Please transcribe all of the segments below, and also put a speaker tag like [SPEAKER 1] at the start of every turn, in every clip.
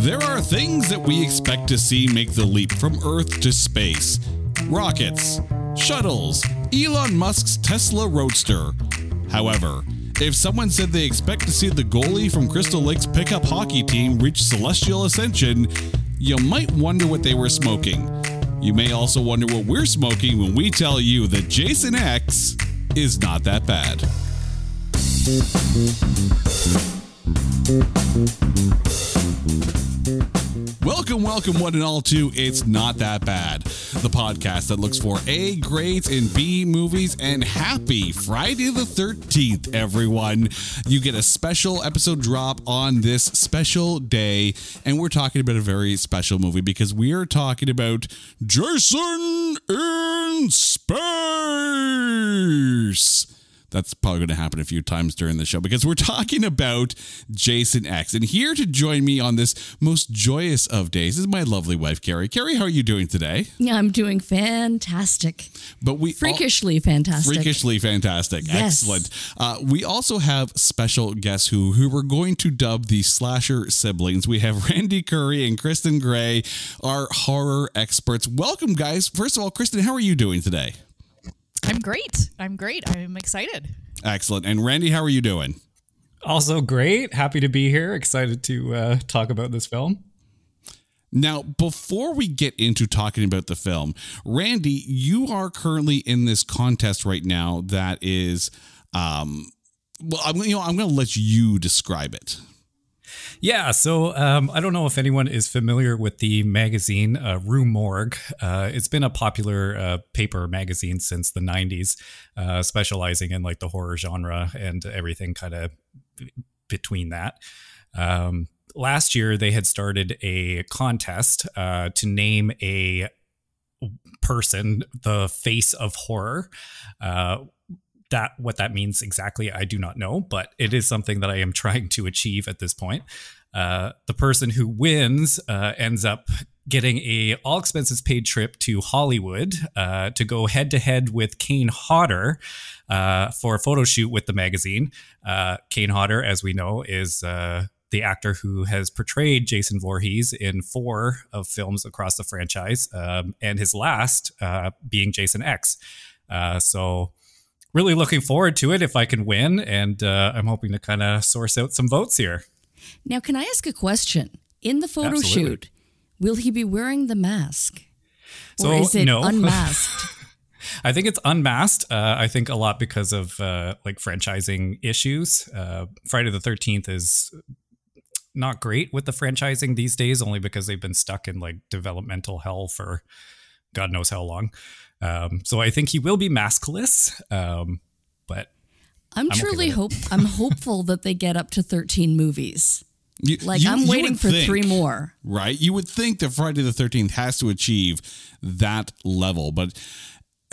[SPEAKER 1] There are things that we expect to see make the leap from Earth to space rockets, shuttles, Elon Musk's Tesla Roadster. However, if someone said they expect to see the goalie from Crystal Lake's pickup hockey team reach celestial ascension, you might wonder what they were smoking. You may also wonder what we're smoking when we tell you that Jason X is not that bad. Welcome, welcome, one and all, to It's Not That Bad, the podcast that looks for A grades in B movies. And happy Friday the 13th, everyone. You get a special episode drop on this special day. And we're talking about a very special movie because we are talking about Jason in Space that's probably going to happen a few times during the show because we're talking about Jason X. And here to join me on this most joyous of days is my lovely wife, Carrie. Carrie, how are you doing today?
[SPEAKER 2] Yeah, I'm doing fantastic.
[SPEAKER 1] But we
[SPEAKER 2] freakishly all, fantastic.
[SPEAKER 1] Freakishly fantastic.
[SPEAKER 2] Yes.
[SPEAKER 1] Excellent. Uh, we also have special guests who who we're going to dub the slasher siblings. We have Randy Curry and Kristen Gray, our horror experts. Welcome, guys. First of all, Kristen, how are you doing today?
[SPEAKER 3] I'm great. I'm great. I'm excited.
[SPEAKER 1] Excellent. And Randy, how are you doing?
[SPEAKER 4] Also great. Happy to be here. Excited to uh, talk about this film.
[SPEAKER 1] Now, before we get into talking about the film, Randy, you are currently in this contest right now that is, um, well, I'm, you know, I'm going to let you describe it.
[SPEAKER 4] Yeah, so um, I don't know if anyone is familiar with the magazine uh, Rue Morgue. Uh, it's been a popular uh, paper magazine since the 90s, uh, specializing in like the horror genre and everything kind of b- between that. Um, last year, they had started a contest uh, to name a person the face of horror uh, that what that means exactly, I do not know, but it is something that I am trying to achieve at this point. Uh, the person who wins uh, ends up getting a all expenses paid trip to Hollywood uh, to go head to head with Kane Hodder uh, for a photo shoot with the magazine. Uh, Kane Hodder, as we know, is uh, the actor who has portrayed Jason Voorhees in four of films across the franchise, um, and his last being Jason X. so really looking forward to it if I can win, and uh, I'm hoping to kind of source out some votes here.
[SPEAKER 2] Now, can I ask a question? In the photo
[SPEAKER 4] Absolutely.
[SPEAKER 2] shoot, will he be wearing the mask?
[SPEAKER 4] So,
[SPEAKER 2] or is it
[SPEAKER 4] no.
[SPEAKER 2] unmasked?
[SPEAKER 4] I think it's unmasked. Uh, I think a lot because of uh, like franchising issues. Uh, Friday the 13th is not great with the franchising these days, only because they've been stuck in like developmental hell for God knows how long. Um, so I think he will be maskless. Um, but
[SPEAKER 2] I'm,
[SPEAKER 4] I'm
[SPEAKER 2] truly
[SPEAKER 4] with it.
[SPEAKER 2] hope I'm hopeful that they get up to 13 movies.
[SPEAKER 1] You-
[SPEAKER 2] Like
[SPEAKER 1] you-
[SPEAKER 2] I'm
[SPEAKER 1] you
[SPEAKER 2] waiting for
[SPEAKER 1] think,
[SPEAKER 2] three more.
[SPEAKER 1] Right? You would think that Friday the 13th has to achieve that level, but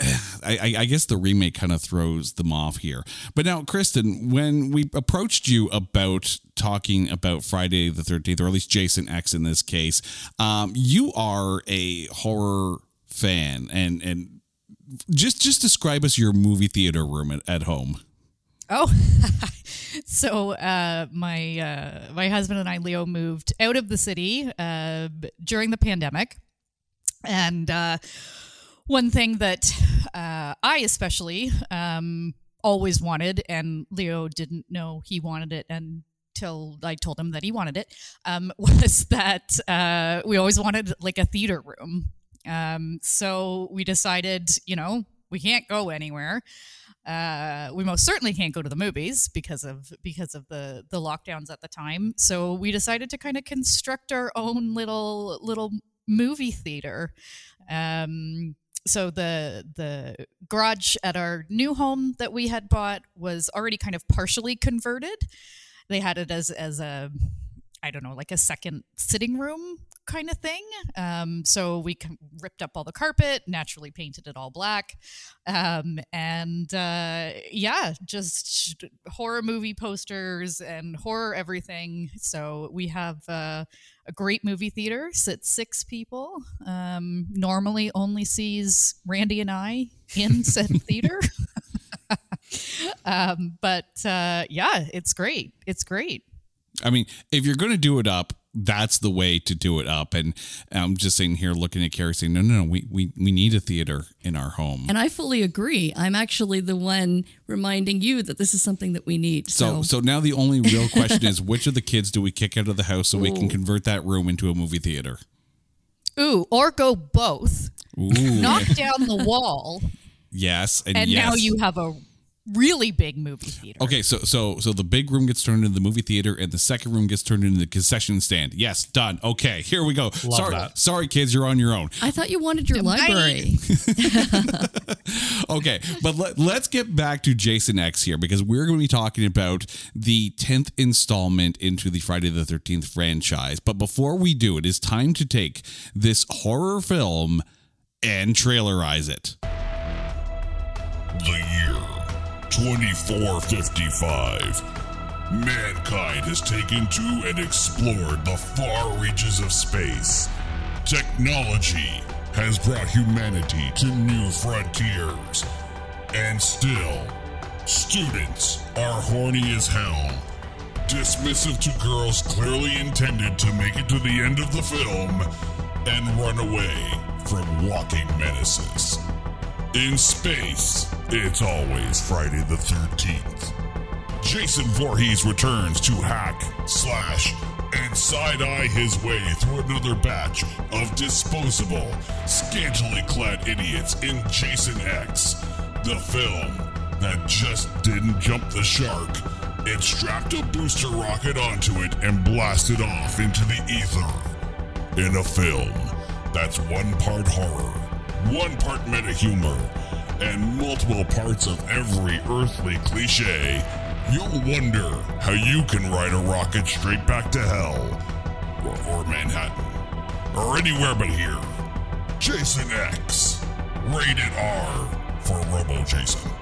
[SPEAKER 1] I, I, I guess the remake kind of throws them off here. But now, Kristen, when we approached you about talking about Friday the 13th, or at least Jason X in this case, um, you are a horror fan and, and just just describe us your movie theater room at, at home.
[SPEAKER 3] Oh, so uh, my uh, my husband and I, Leo, moved out of the city uh, during the pandemic, and uh, one thing that uh, I especially um, always wanted, and Leo didn't know he wanted it until I told him that he wanted it, um, was that uh, we always wanted like a theater room. Um, so we decided, you know, we can't go anywhere. Uh, we most certainly can't go to the movies because of because of the the lockdowns at the time. So we decided to kind of construct our own little little movie theater. Um, so the the garage at our new home that we had bought was already kind of partially converted. They had it as as a I don't know, like a second sitting room kind of thing. Um, so we ripped up all the carpet, naturally painted it all black, um, and uh, yeah, just horror movie posters and horror everything. So we have uh, a great movie theater, sits six people. Um, normally only sees Randy and I in said theater. um, but uh, yeah, it's great. It's great.
[SPEAKER 1] I mean, if you're going to do it up, that's the way to do it up. And I'm just sitting here looking at Carrie saying, no, no, no, we, we, we need a theater in our home.
[SPEAKER 2] And I fully agree. I'm actually the one reminding you that this is something that we need.
[SPEAKER 1] So, so, so now the only real question is which of the kids do we kick out of the house so Ooh. we can convert that room into a movie theater?
[SPEAKER 3] Ooh, or go both. Ooh. Knock down the wall.
[SPEAKER 1] Yes,
[SPEAKER 3] and, and
[SPEAKER 1] yes.
[SPEAKER 3] now you have a really big movie theater.
[SPEAKER 1] Okay, so so so the big room gets turned into the movie theater, and the second room gets turned into the concession stand. Yes, done. Okay, here we go.
[SPEAKER 4] Love
[SPEAKER 1] sorry,
[SPEAKER 4] that.
[SPEAKER 1] sorry, kids, you're on your own.
[SPEAKER 2] I thought you wanted your library.
[SPEAKER 1] okay, but let, let's get back to Jason X here because we're going to be talking about the tenth installment into the Friday the Thirteenth franchise. But before we do, it is time to take this horror film and trailerize it.
[SPEAKER 5] The year 2455. Mankind has taken to and explored the far reaches of space. Technology has brought humanity to new frontiers. And still, students are horny as hell. Dismissive to girls clearly intended to make it to the end of the film and run away from walking menaces. In space, it's always Friday the 13th. Jason Voorhees returns to hack, slash, and side eye his way through another batch of disposable, scantily clad idiots in Jason X, the film that just didn't jump the shark. It strapped a booster rocket onto it and blasted off into the ether. In a film that's one part horror one part meta humor, and multiple parts of every earthly cliche, you'll wonder how you can ride a rocket straight back to hell, or, or Manhattan, or anywhere but here. Jason X, rated R for Robo Jason.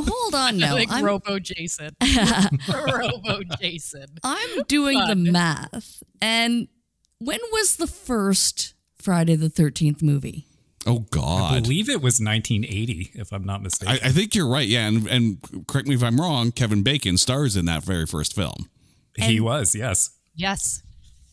[SPEAKER 2] Now hold on now.
[SPEAKER 3] like I'm, Robo Jason. Robo Jason.
[SPEAKER 2] I'm doing Fun. the math. And when was the first Friday the 13th movie?
[SPEAKER 1] Oh God!
[SPEAKER 4] I believe it was 1980, if I'm not mistaken.
[SPEAKER 1] I, I think you're right. Yeah, and, and correct me if I'm wrong. Kevin Bacon stars in that very first film.
[SPEAKER 4] And, he was, yes,
[SPEAKER 3] yes.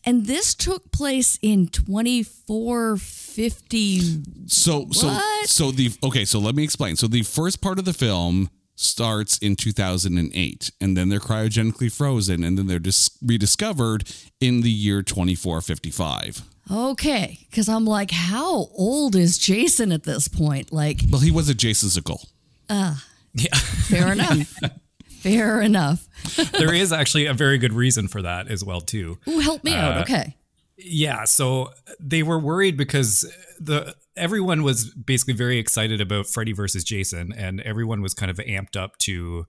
[SPEAKER 2] And this took place in 2450.
[SPEAKER 1] So,
[SPEAKER 2] what?
[SPEAKER 1] so, so the okay. So let me explain. So the first part of the film starts in 2008 and then they're cryogenically frozen and then they're dis- rediscovered in the year 2455
[SPEAKER 2] okay because i'm like how old is jason at this point like
[SPEAKER 1] well he was a Jasonicle
[SPEAKER 2] uh yeah fair enough fair enough.
[SPEAKER 4] There is actually a very good reason for that as well too.
[SPEAKER 2] Ooh, help me uh, out okay.
[SPEAKER 4] Yeah so they were worried because the everyone was basically very excited about Freddy versus Jason, and everyone was kind of amped up to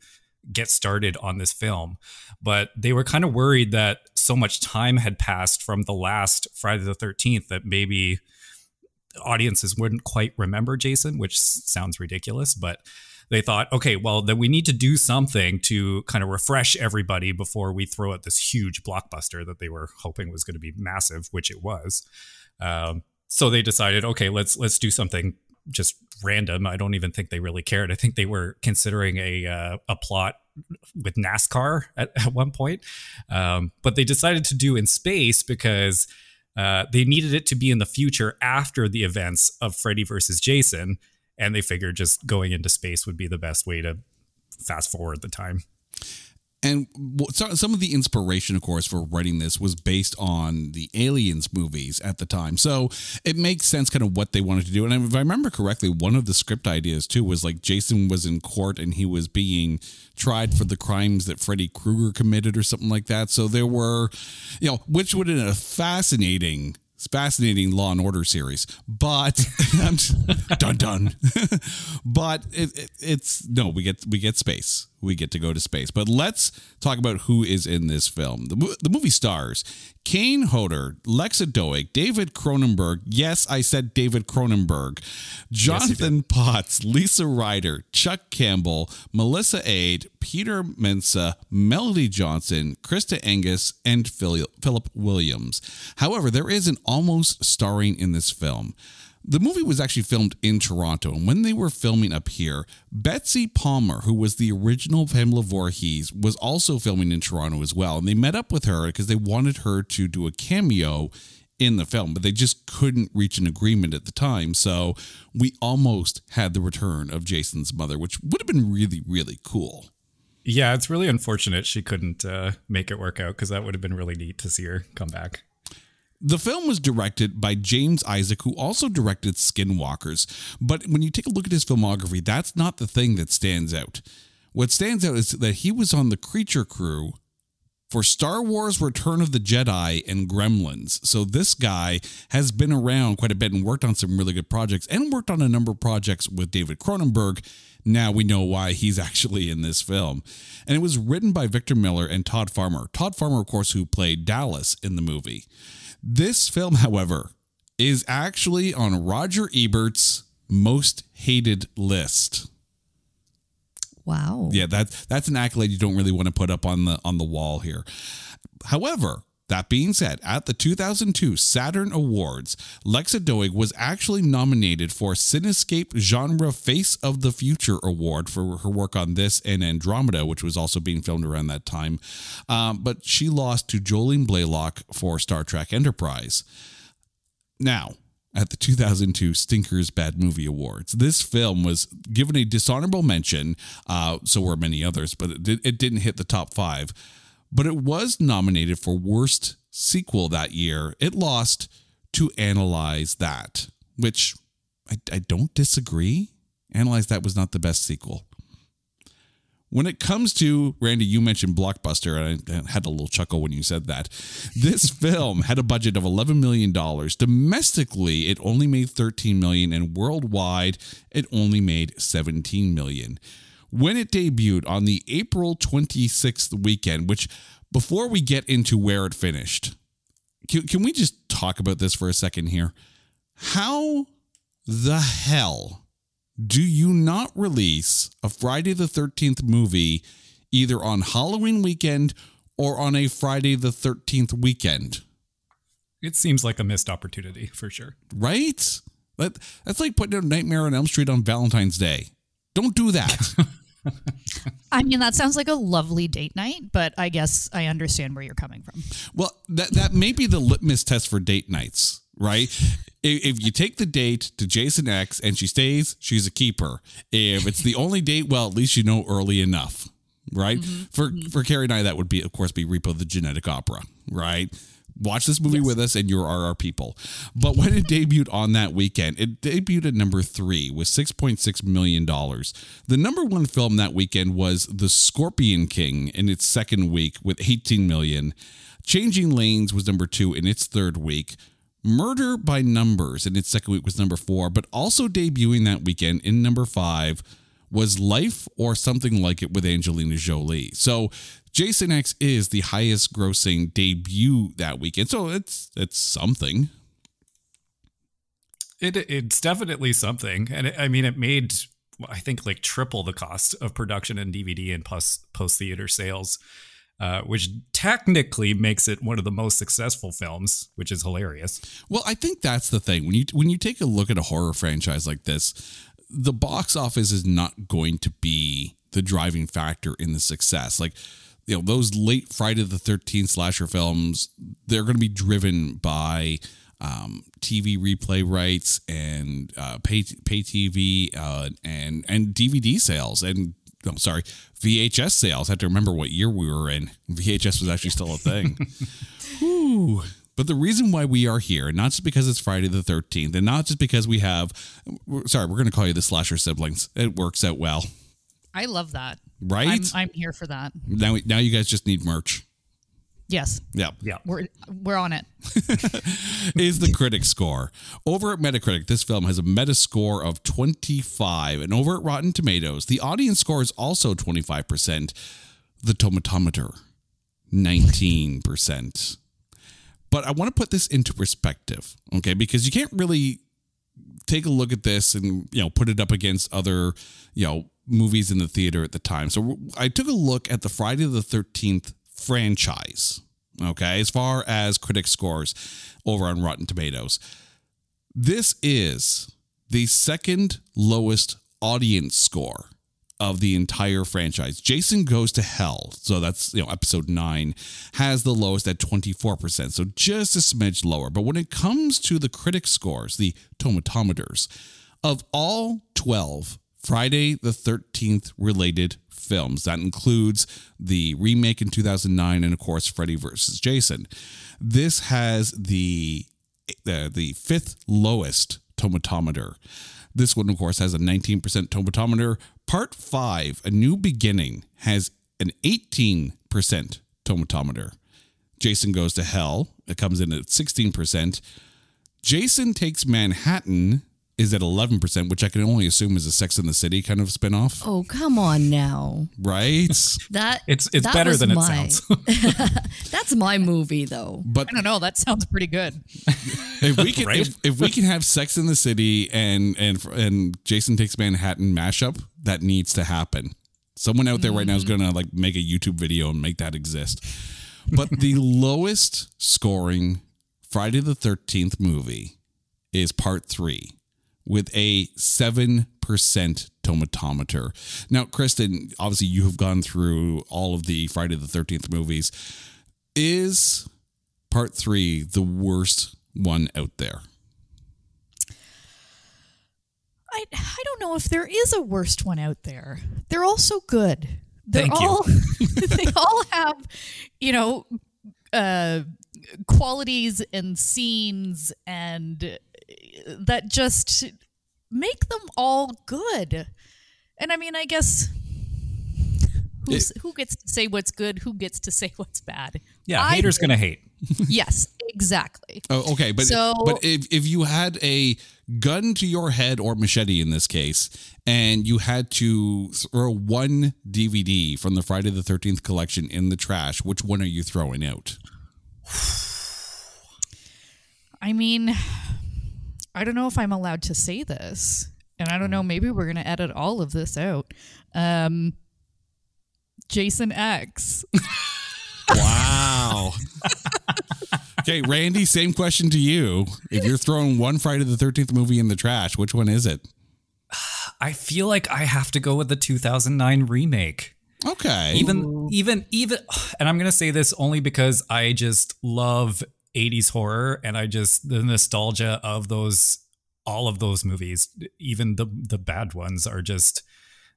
[SPEAKER 4] get started on this film. But they were kind of worried that so much time had passed from the last Friday the 13th that maybe audiences wouldn't quite remember Jason, which sounds ridiculous, but they thought, okay, well, then we need to do something to kind of refresh everybody before we throw out this huge blockbuster that they were hoping was going to be massive, which it was. Um, so they decided, okay, let's let's do something just random. I don't even think they really cared. I think they were considering a uh, a plot with NASCAR at, at one point, um, but they decided to do in space because uh, they needed it to be in the future after the events of Freddy versus Jason. And they figured just going into space would be the best way to fast forward the time.
[SPEAKER 1] And some of the inspiration, of course, for writing this was based on the Aliens movies at the time. So it makes sense kind of what they wanted to do. And if I remember correctly, one of the script ideas too was like Jason was in court and he was being tried for the crimes that Freddy Krueger committed or something like that. So there were, you know, which would have been a fascinating it's fascinating Law and Order series, but dun dun. but it, it, it's no, we get we get space. We get to go to space. But let's talk about who is in this film. The, the movie stars Kane Hodder, Lexa Doig, David Cronenberg. Yes, I said David Cronenberg. Jonathan yes, Potts, Lisa Ryder, Chuck Campbell, Melyssa Ade, Peter Mensah, Melody Johnson, Kristi Angus, and Philip Williams. However, there is an almost starring in this film. The movie was actually filmed in Toronto, and when they were filming up here, Betsy Palmer, who was the original Pamela Voorhees, was also filming in Toronto as well. And they met up with her because they wanted her to do a cameo in the film, but they just couldn't reach an agreement at the time. So we almost had the return of Jason's mother, which would have been really, really cool.
[SPEAKER 4] Yeah, it's really unfortunate she couldn't uh, make it work out because that would have been really neat to see her come back.
[SPEAKER 1] The film was directed by James Isaac, who also directed Skinwalkers. But when you take a look at his filmography, that's not the thing that stands out. What stands out is that he was on the creature crew for Star Wars Return of the Jedi and Gremlins. So this guy has been around quite a bit and worked on some really good projects and worked on a number of projects with David Cronenberg. Now we know why he's actually in this film. And it was written by Victor Miller and Todd Farmer. Todd Farmer, of course, who played Dallas in the movie. This film, however, is actually on Roger Ebert's most hated list.
[SPEAKER 2] Wow.
[SPEAKER 1] Yeah, that's that's an accolade you don't really want to put up on the on the wall here. However, that being said, at the 2002 Saturn Awards, Lexa Doig was actually nominated for Cinescape Genre Face of the Future Award for her work on this and Andromeda, which was also being filmed around that time. Um, but she lost to Jolene Blalock for Star Trek Enterprise. Now, at the 2002 Stinkers Bad Movie Awards. This film was given a dishonorable mention, uh, so were many others, but it, it didn't hit the top five but it was nominated for Worst Sequel that year. It lost to Analyze That, which I, I don't disagree. Analyze That was not the best sequel. When it comes to Randy, you mentioned Blockbuster, and I had a little chuckle when you said that. This film had a budget of $11 million. Domestically, it only made 13 million, and worldwide, it only made $17 million when it debuted on the April 26th weekend, which before we get into where it finished, can, can we just talk about this for a second here? How the hell do you not release a Friday the 13th movie either on Halloween weekend or on a Friday the 13th weekend?
[SPEAKER 4] It seems like a missed opportunity for sure.
[SPEAKER 1] Right? That, that's like putting a Nightmare on Elm Street on Valentine's Day. Don't do that.
[SPEAKER 3] I mean, that sounds like a lovely date night, but I guess I understand where you're coming from.
[SPEAKER 1] Well, that that may be the litmus test for date nights, right? if you take the date to Jason X and she stays, she's a keeper. If it's the only date, well, at least you know early enough, right? Mm-hmm. For mm-hmm. for Carrie and I, that would be, of course, be Repo the Genetic Opera, right? Watch this movie yes. with us, and you're our people. But when it debuted on that weekend, it debuted at number three with $6.6 million. The number one film that weekend was The Scorpion King in its second week with 18 million. Changing Lanes was number two in its third week. Murder by Numbers in its second week was number four, but also debuting that weekend in number five was Life or something like it with Angelina Jolie. So Jason X is the highest grossing debut that weekend. So it's it's something.
[SPEAKER 4] It it's definitely something. And it, I mean it made I think like triple the cost of production and DVD and plus post theater sales. Uh, which technically makes it one of the most successful films, which is hilarious.
[SPEAKER 1] Well, I think that's the thing when you when you take a look at a horror franchise like this, the box office is not going to be the driving factor in the success. Like, you know, those late Friday the 13th slasher films, they're going to be driven by um, TV replay rights and uh, pay pay TV uh, and and DVD sales and no, sorry, VHS sales. I have to remember what year we were in. VHS was actually still a thing. Whew. But the reason why we are here, not just because it's Friday the 13th, and not just because we have, sorry, we're going to call you the slasher siblings. It works out well,
[SPEAKER 3] I love that.
[SPEAKER 1] right?
[SPEAKER 3] I'm, I'm here for that.
[SPEAKER 1] now, now you guys just need merch.
[SPEAKER 3] Yes,
[SPEAKER 1] Yeah.
[SPEAKER 4] Yeah.
[SPEAKER 3] we're we're on it.
[SPEAKER 1] is the critic score. Over at Metacritic, this film has a meta score of 25. And over at Rotten Tomatoes, the audience score is also 25%. The tomatometer, 19%. But I want to put this into perspective, okay? Because you can't really take a look at this and, you know, put it up against other, you know, movies in the theater at the time. So I took a look at the Friday the 13th franchise, okay, as far as critic scores over on Rotten Tomatoes. This is the second lowest audience score of the entire franchise. Jason Goes to Hell, so that's you know episode 9, has the lowest at 24%, so just a smidge lower. But when it comes to the critic scores, the tomatometers, of all 12 Friday the 13th related films, that includes the remake in 2009 and of course Freddy vs. Jason. This has the the, the fifth lowest tomatometer. This one, of course, has a 19% tomatometer. Part five, A New Beginning, has an 18% tomatometer. Jason Goes to Hell, it comes in at 16%. Jason Takes Manhattan is at 11%, which I can only assume is a Sex in the City kind of spinoff,
[SPEAKER 2] Oh, come on now.
[SPEAKER 1] right?
[SPEAKER 2] That
[SPEAKER 4] It's it's
[SPEAKER 2] that
[SPEAKER 4] better
[SPEAKER 2] was
[SPEAKER 4] than it sounds.
[SPEAKER 2] That's my movie, though.
[SPEAKER 1] But
[SPEAKER 3] I don't know. That sounds pretty good.
[SPEAKER 1] if we can
[SPEAKER 4] Right?
[SPEAKER 1] if, if we can have Sex in the City and and and Jason Takes Manhattan mashup, that needs to happen. Someone out there right now is
[SPEAKER 4] Mm-hmm.
[SPEAKER 1] gonna like make a YouTube video and make that exist. But the lowest scoring Friday the Thirteenth movie is Part Three, with a seven percent tomatometer. Now, Kristen, obviously you have gone through all of the Friday the Thirteenth movies. Is Part Three the worst one out there?
[SPEAKER 3] I I don't know if there is a worst one out there. They're all so good. They're
[SPEAKER 4] Thank you.
[SPEAKER 3] all they all have, you know, uh qualities and scenes and that just make them all good. And I mean, I guess who's, who gets to say what's good? Who gets to say what's bad?
[SPEAKER 4] Yeah,
[SPEAKER 3] I
[SPEAKER 4] haters
[SPEAKER 3] do.
[SPEAKER 4] gonna hate.
[SPEAKER 3] Yes, exactly.
[SPEAKER 1] Oh, okay, but
[SPEAKER 3] So-
[SPEAKER 1] but if if you had a gun to your head or machete in this case, and you had to throw one DVD from the Friday the Thirteenth collection in the trash, which one are you throwing out?
[SPEAKER 3] I mean, I don't know if I'm allowed to say this, and I don't know. Maybe we're gonna edit all of this out. Um, Jason X.
[SPEAKER 1] Wow. okay, Randy, same question to you. If you're throwing one Friday the Thirteenth movie in the trash, which one is it?
[SPEAKER 4] I feel like I have to go with the 2009 remake.
[SPEAKER 1] Okay,
[SPEAKER 4] Even even even and I'm going to say this only because I just love 80s horror and I just the nostalgia of those all of those movies, even the the bad ones are just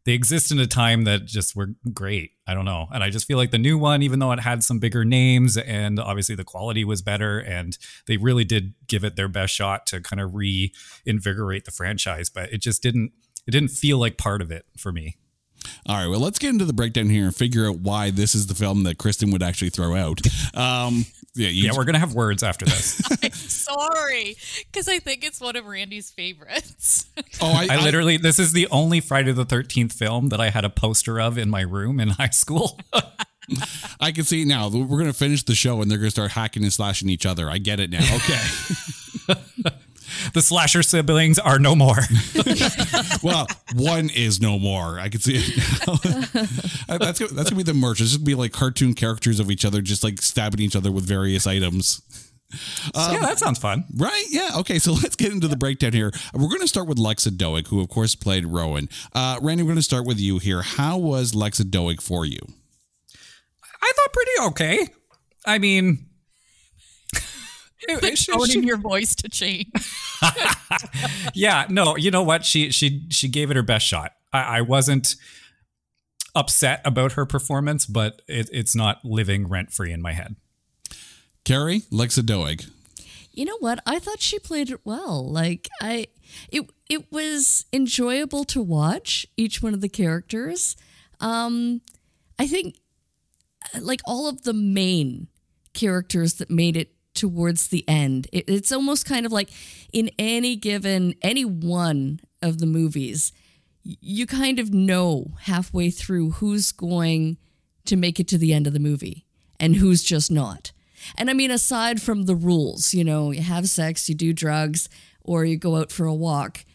[SPEAKER 4] they exist in a time that just were great. I don't know. And I just feel like the new one, even though it had some bigger names and obviously the quality was better and they really did give it their best shot to kind of reinvigorate the franchise, but it just didn't it didn't feel like part of it for me.
[SPEAKER 1] All right, well, let's get into the breakdown here and figure out why this is the film that Kristen would actually throw out. Um, yeah,
[SPEAKER 4] Yeah, we're gonna have words after this.
[SPEAKER 3] I'm sorry, because I think it's one of Randy's favorites.
[SPEAKER 1] Oh, I,
[SPEAKER 4] I literally, this is the only Friday the 13th film that I had a poster of in my room in high school.
[SPEAKER 1] I can see now. We're going to finish the show and they're going to start hacking and slashing each other. I get it now. Okay.
[SPEAKER 4] The slasher siblings are no more.
[SPEAKER 1] well, one is no more. I can see it now. That's gonna- that's gonna be the merch. It's just gonna be like cartoon characters of each other, just like stabbing each other with various items.
[SPEAKER 4] yeah, that sounds fun.
[SPEAKER 1] Right? Yeah. Okay. So let's get into the breakdown here. We're going to start with Lexa Doig, who of course played Rowan. Uh, Randy, we're going to start with you here. How was Lexa Doig for you?
[SPEAKER 4] I thought pretty okay. I mean,
[SPEAKER 3] the tone in your voice to change.
[SPEAKER 4] yeah, no, you know what? She she she gave it her best shot. I, I wasn't upset about her performance, but it, it's not living rent free in my head.
[SPEAKER 1] Carrie, Lexa Doig.
[SPEAKER 2] You know what? I thought she played it well. Like I it it was enjoyable to watch each one of the characters. Um I think like all of the main characters that made it towards the end. It, it's almost kind of like in any given any one of the movies, you kind of know halfway through who's going to make it to the end of the movie and who's just not. And I mean, aside from the rules, you know, you have sex, you do drugs, or you go out for a walk.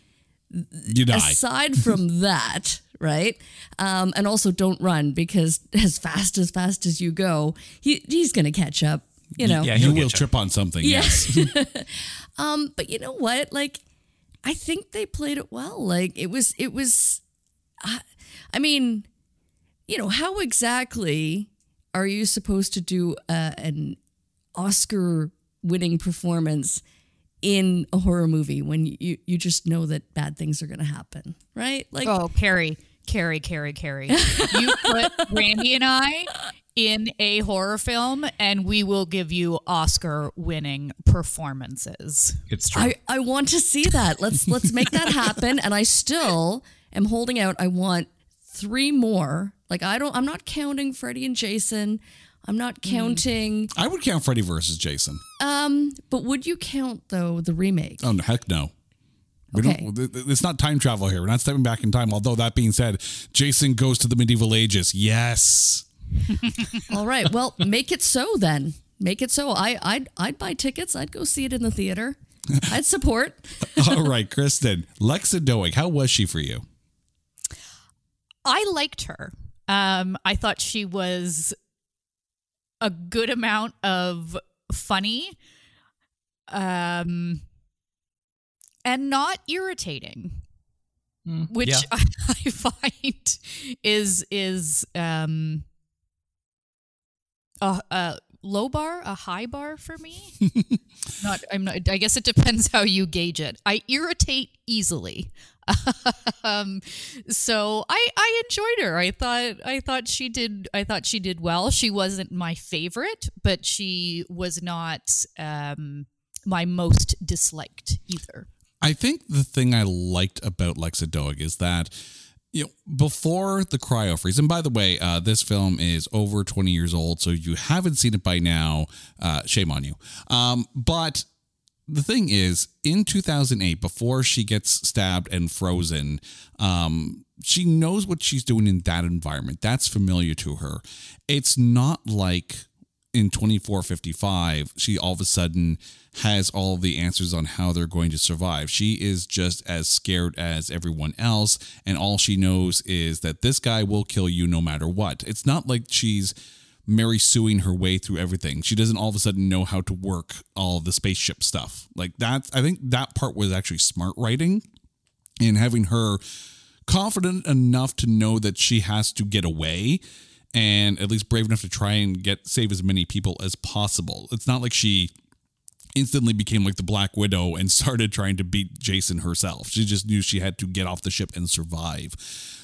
[SPEAKER 1] You die.
[SPEAKER 2] Aside from that, right? Um, and also don't run because as fast as fast as you go, he, he's going to catch up. You know,
[SPEAKER 4] Yeah,
[SPEAKER 1] you
[SPEAKER 4] he'll you.
[SPEAKER 1] trip on something.
[SPEAKER 2] Yeah.
[SPEAKER 1] Yes.
[SPEAKER 2] um, but you know what? Like, I think they played it well. Like, it was, it was. I, I mean, you know, how exactly are you supposed to do uh, an Oscar-winning performance in a horror movie when you you just know that bad things are going to happen, right? Like,
[SPEAKER 3] Oh, Carrie, Carrie, Carrie, Carrie. You put Randy and I in a horror film, and we will give you Oscar-winning performances.
[SPEAKER 4] It's true.
[SPEAKER 2] I, I want to see that. Let's let's make that happen. And I still am holding out. I want three more. Like I don't I'm not counting Freddy and Jason. I'm not counting
[SPEAKER 1] I would count Freddy versus Jason.
[SPEAKER 2] um but would you count though the remake?
[SPEAKER 1] Oh, no, heck no. We
[SPEAKER 2] Okay.
[SPEAKER 1] don't, th- th- it's not time travel here. We're not stepping back in time. Although that being said, Jason goes to the medieval ages. Yes.
[SPEAKER 2] All right. Well, make it so then. Make it so. I I'd I'd buy tickets. I'd go see it in the theater. I'd support.
[SPEAKER 1] All right, Kristen. Lexa Doig, how was she for you?
[SPEAKER 3] I liked her. Um, I thought she was a good amount of funny, um, and not irritating, which
[SPEAKER 4] yeah.
[SPEAKER 3] I, I find is is um a, a low bar, a high bar for me. not, I'm not. I guess it depends how you gauge it. I irritate easily. um, so I I enjoyed her. I thought I thought she did I thought she did well. She wasn't my favorite, but she was not um my most disliked either.
[SPEAKER 1] I think the thing I liked about Lexa Doig is that you know before the cryo freeze, and by the way, uh, this film is over twenty years old, so you haven't seen it by now. Uh, shame on you. Um, but the thing is, in 2008, before she gets stabbed and frozen, um, she knows what she's doing in that environment. That's familiar to her. It's not like in 2455, she all of a sudden has all the answers on how they're going to survive. She is just as scared as everyone else, and all she knows is that this guy will kill you no matter what. It's not like she's Mary suing her way through everything. She doesn't all of a sudden know how to work all the spaceship stuff. Like that, I think that part was actually smart writing and having her confident enough to know that she has to get away and at least brave enough to try and get save as many people as possible. It's not like she instantly became like the Black Widow and started trying to beat Jason herself. She just knew she had to get off the ship and survive.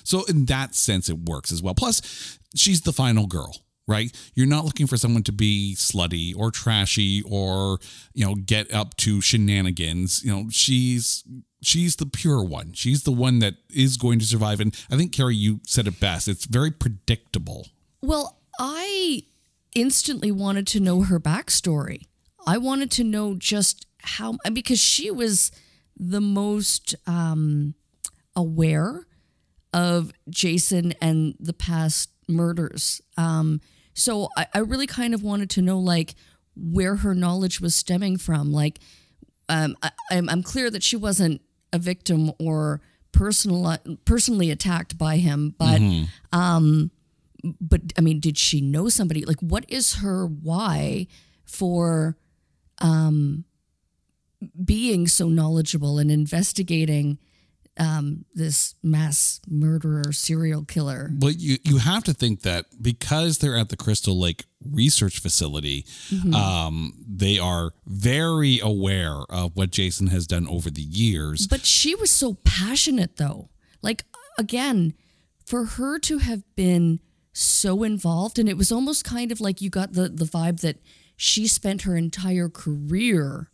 [SPEAKER 1] So in that sense it works as well. Plus she's the final girl right? You're not looking for someone to be slutty or trashy or, you know, get up to shenanigans. You know, she's she's the pure one. She's the one that is going to survive. And I think Carrie, you said it best. It's very predictable.
[SPEAKER 2] Well, I instantly wanted to know her backstory. I wanted to know just how, because she was the most um, aware of Jason and the past murders. Um, so I, I really kind of wanted to know, like, where her knowledge was stemming from. Like, um, I, I'm, I'm clear that she wasn't a victim or personal, personally attacked by him, but um, but I mean, did she know somebody? Like, what is her why for um, being so knowledgeable and investigating um, this mass murderer serial killer.
[SPEAKER 1] Well, you you have to think that because they're at the Crystal Lake Research Facility,
[SPEAKER 2] Mm-hmm.
[SPEAKER 1] um, they are very aware of what Jason has done over the years.
[SPEAKER 2] But she was so passionate, though. Like, again, for her to have been so involved, and it was almost kind of like you got the, the vibe that she spent her entire career,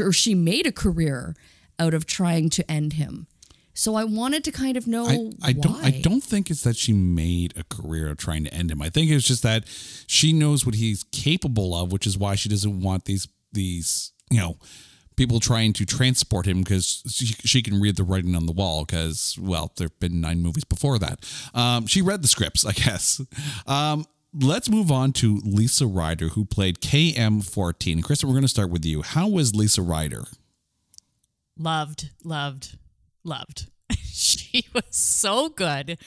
[SPEAKER 2] or she made a career out of trying to end him. So I wanted to kind of know
[SPEAKER 1] I, I don't I don't think it's that she made a career of trying to end him. I think it's just that she knows what he's capable of, which is why she doesn't want these these you know people trying to transport him because she, she can read the writing on the wall because well there've been nine movies before that. Um, she read the scripts, I guess. Um, let's move on to Lisa Ryder, who played KM14. Kristen, we're going to start with you. How was Lisa Ryder?
[SPEAKER 3] loved, loved, loved. she was so good.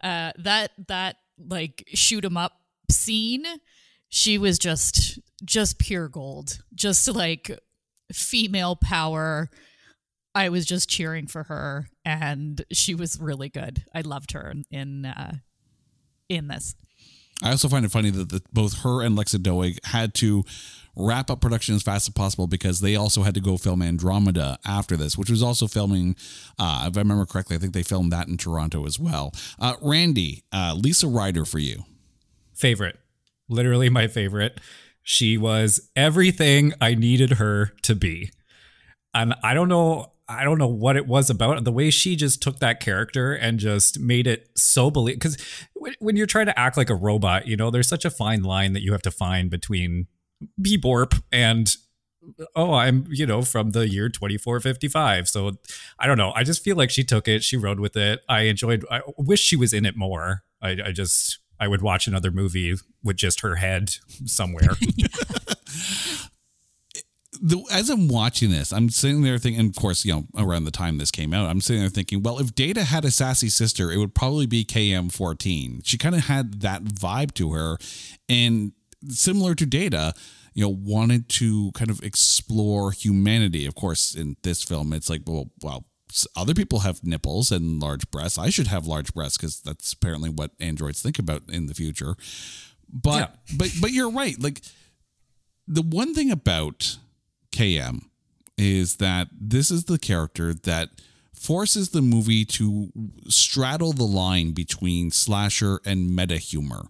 [SPEAKER 3] Uh, that that like shoot 'em up scene, she was just just pure gold. Just like female power. I was just cheering for her, and she was really good. I loved her in in, uh, in this.
[SPEAKER 1] I also find it funny that the, both her and Lexa Doig had to wrap up production as fast as possible because they also had to go film Andromeda after this, which was also filming, uh, if I remember correctly, I think they filmed that in Toronto as well. Uh, Randy, uh, Lisa Ryder for you.
[SPEAKER 4] Favorite. Literally my favorite. She was everything I needed her to be. And I don't know I don't know what it was about the way she just took that character and just made it so believe because when you're trying to act like a robot, you know, there's such a fine line that you have to find between Beborp and oh, I'm, you know, from the year 2455. So I don't know. I just feel like she took it. She rode with it. I enjoyed, I wish she was in it more. I, I just, I would watch another movie with just her head somewhere.
[SPEAKER 1] The, as I'm watching this, I'm sitting there thinking, of course, you know, around the time this came out, I'm sitting there thinking, well, if Data had a sassy sister, it would probably be KM14. She kind of had that vibe to her. And similar to Data, you know, wanted to kind of explore humanity. Of course, in this film, it's like, well, well, other people have nipples and large breasts. I should have large breasts because that's apparently what androids think about in the future. But but but you're right. Like the one thing about KM is that this is the character that forces the movie to straddle the line between slasher and meta humor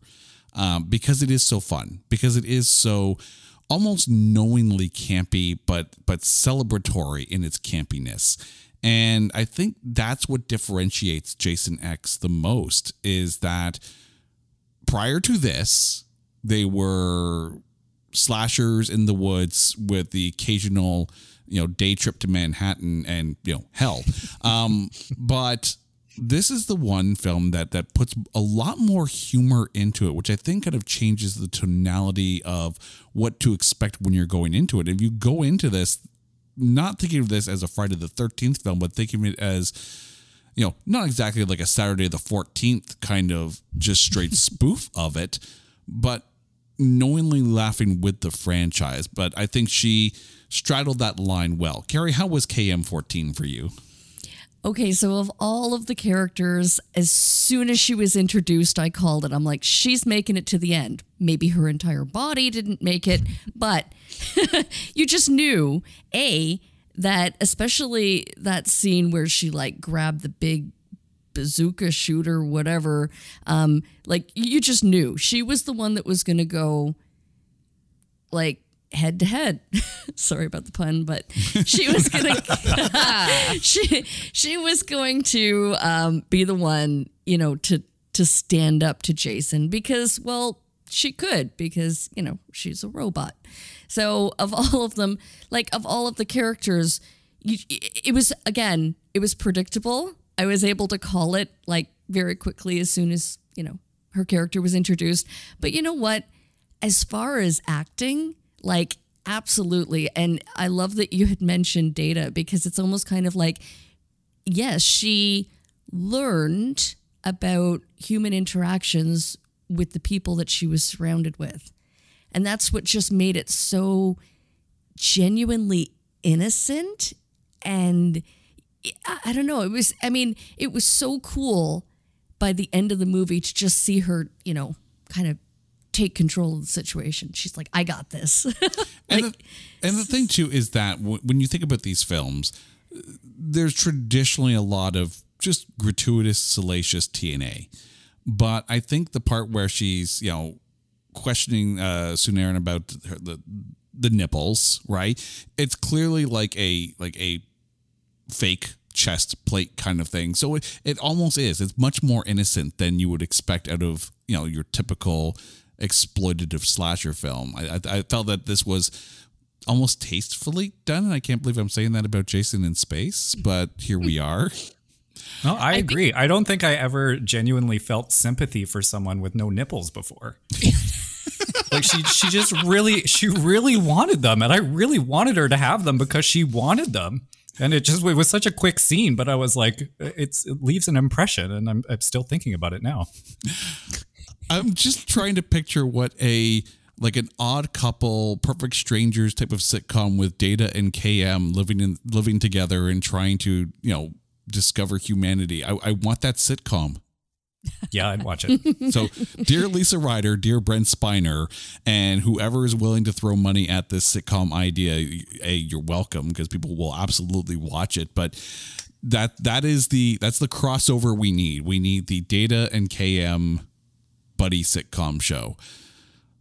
[SPEAKER 1] um, because it is so fun, because it is so almost knowingly campy, but but celebratory in its campiness. And I think that's what differentiates Jason X the most is that prior to this, they were slashers in the woods with the occasional, you know, day trip to Manhattan and you know hell. Um, but this is the one film that that puts a lot more humor into it, which I think kind of changes the tonality of what to expect when you're going into it. If you go into this not thinking of this as a Friday the Thirteenth film, but thinking of it as you know, not exactly like a Saturday the 14th kind of just straight spoof of it, but knowingly laughing with the franchise. But I think she straddled that line well. Carrie, how was KM14 for you?
[SPEAKER 2] Okay, so of all of the characters, as soon as she was introduced, I called it. I'm like, she's making it to the end. Maybe her entire body didn't make it, but you just knew, A, that especially that scene where she like grabbed the big bazooka shooter, whatever, um, like you just knew she was the one that was going to go like head to head. Sorry about the pun, but she was gonna she she was going to um, be the one, you know, to to stand up to Jason because, well, she could because you know she's a robot. So of all of them, like of all of the characters, you, it was again, it was predictable. I was able to call it like very quickly as soon as you know her character was introduced. But you know what? As far as acting, like absolutely, and I love that you had mentioned Data because it's almost kind of like, yes, she learned about human interactions with the people that she was surrounded with. And that's what just made it so genuinely innocent and I, don't know. It was. I mean, it was so cool by the end of the movie to just see her, you know, kind of take control of the situation. She's like, I got this.
[SPEAKER 1] and, the, and the thing too is that w- when you think about these films, there's traditionally a lot of just gratuitous, salacious TNA. But I think the part where she's, you know, questioning uh, Tsunaron about her, the the nipples, right? It's clearly like a like a fake chest plate kind of thing. So it, it almost is. It's much more innocent than you would expect out of you know your typical exploitative slasher film. I, I, I felt that this was almost tastefully done, and I can't believe I'm saying that about Jason in space, but here we are.
[SPEAKER 4] No, I, I agree. Think- I don't think I ever genuinely felt sympathy for someone with no nipples before. like she she just really she really wanted them and I really wanted her to have them because she wanted them. And it just it was such a quick scene, but I was like it's it leaves an impression and I'm I'm still thinking about it now.
[SPEAKER 1] I'm just trying to picture what a like an odd couple, perfect strangers type of sitcom with Data and KM living in living together and trying to, you know, discover humanity. I, I want that sitcom.
[SPEAKER 4] Yeah, I'd watch it.
[SPEAKER 1] so, dear Lisa Ryder, dear Brent Spiner, and whoever is willing to throw money at this sitcom idea, hey, you're welcome because people will absolutely watch it. But that that is the that's the crossover we need. We need the Data and KM buddy sitcom show.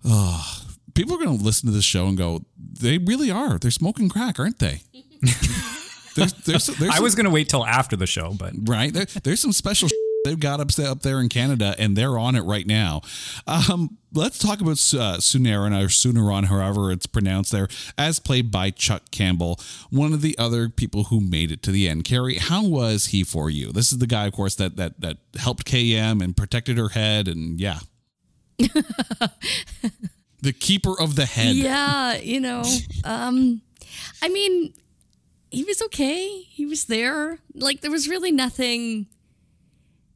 [SPEAKER 1] Oh, people are going to listen to this show and go, they really are. They're smoking crack, aren't they?
[SPEAKER 4] there's, there's, there's I was going to wait till after the show, but
[SPEAKER 1] right there, there's some special they've got up, up there in Canada, and they're on it right now. Um, let's talk about uh, Tsunaron or Tsunaron, however it's pronounced there, as played by Chuck Campbell, one of the other people who made it to the end. Carrie, how was he for you? This is the guy, of course, that that that helped KM and protected her head, and yeah. the keeper of the head.
[SPEAKER 2] Yeah, you know, um, I mean, he was okay. He was there. Like there was really nothing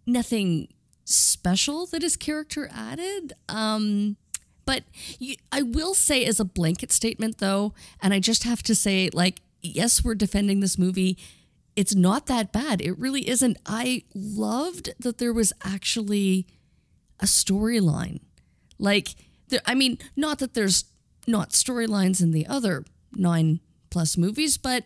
[SPEAKER 2] nothing special that his character added. Um, but you, I will say, as a blanket statement, though, and I just have to say, like, yes, we're defending this movie. It's not that bad. It really isn't. I loved that there was actually a storyline. Like, there, I mean, not that there's not storylines in the other nine plus movies, but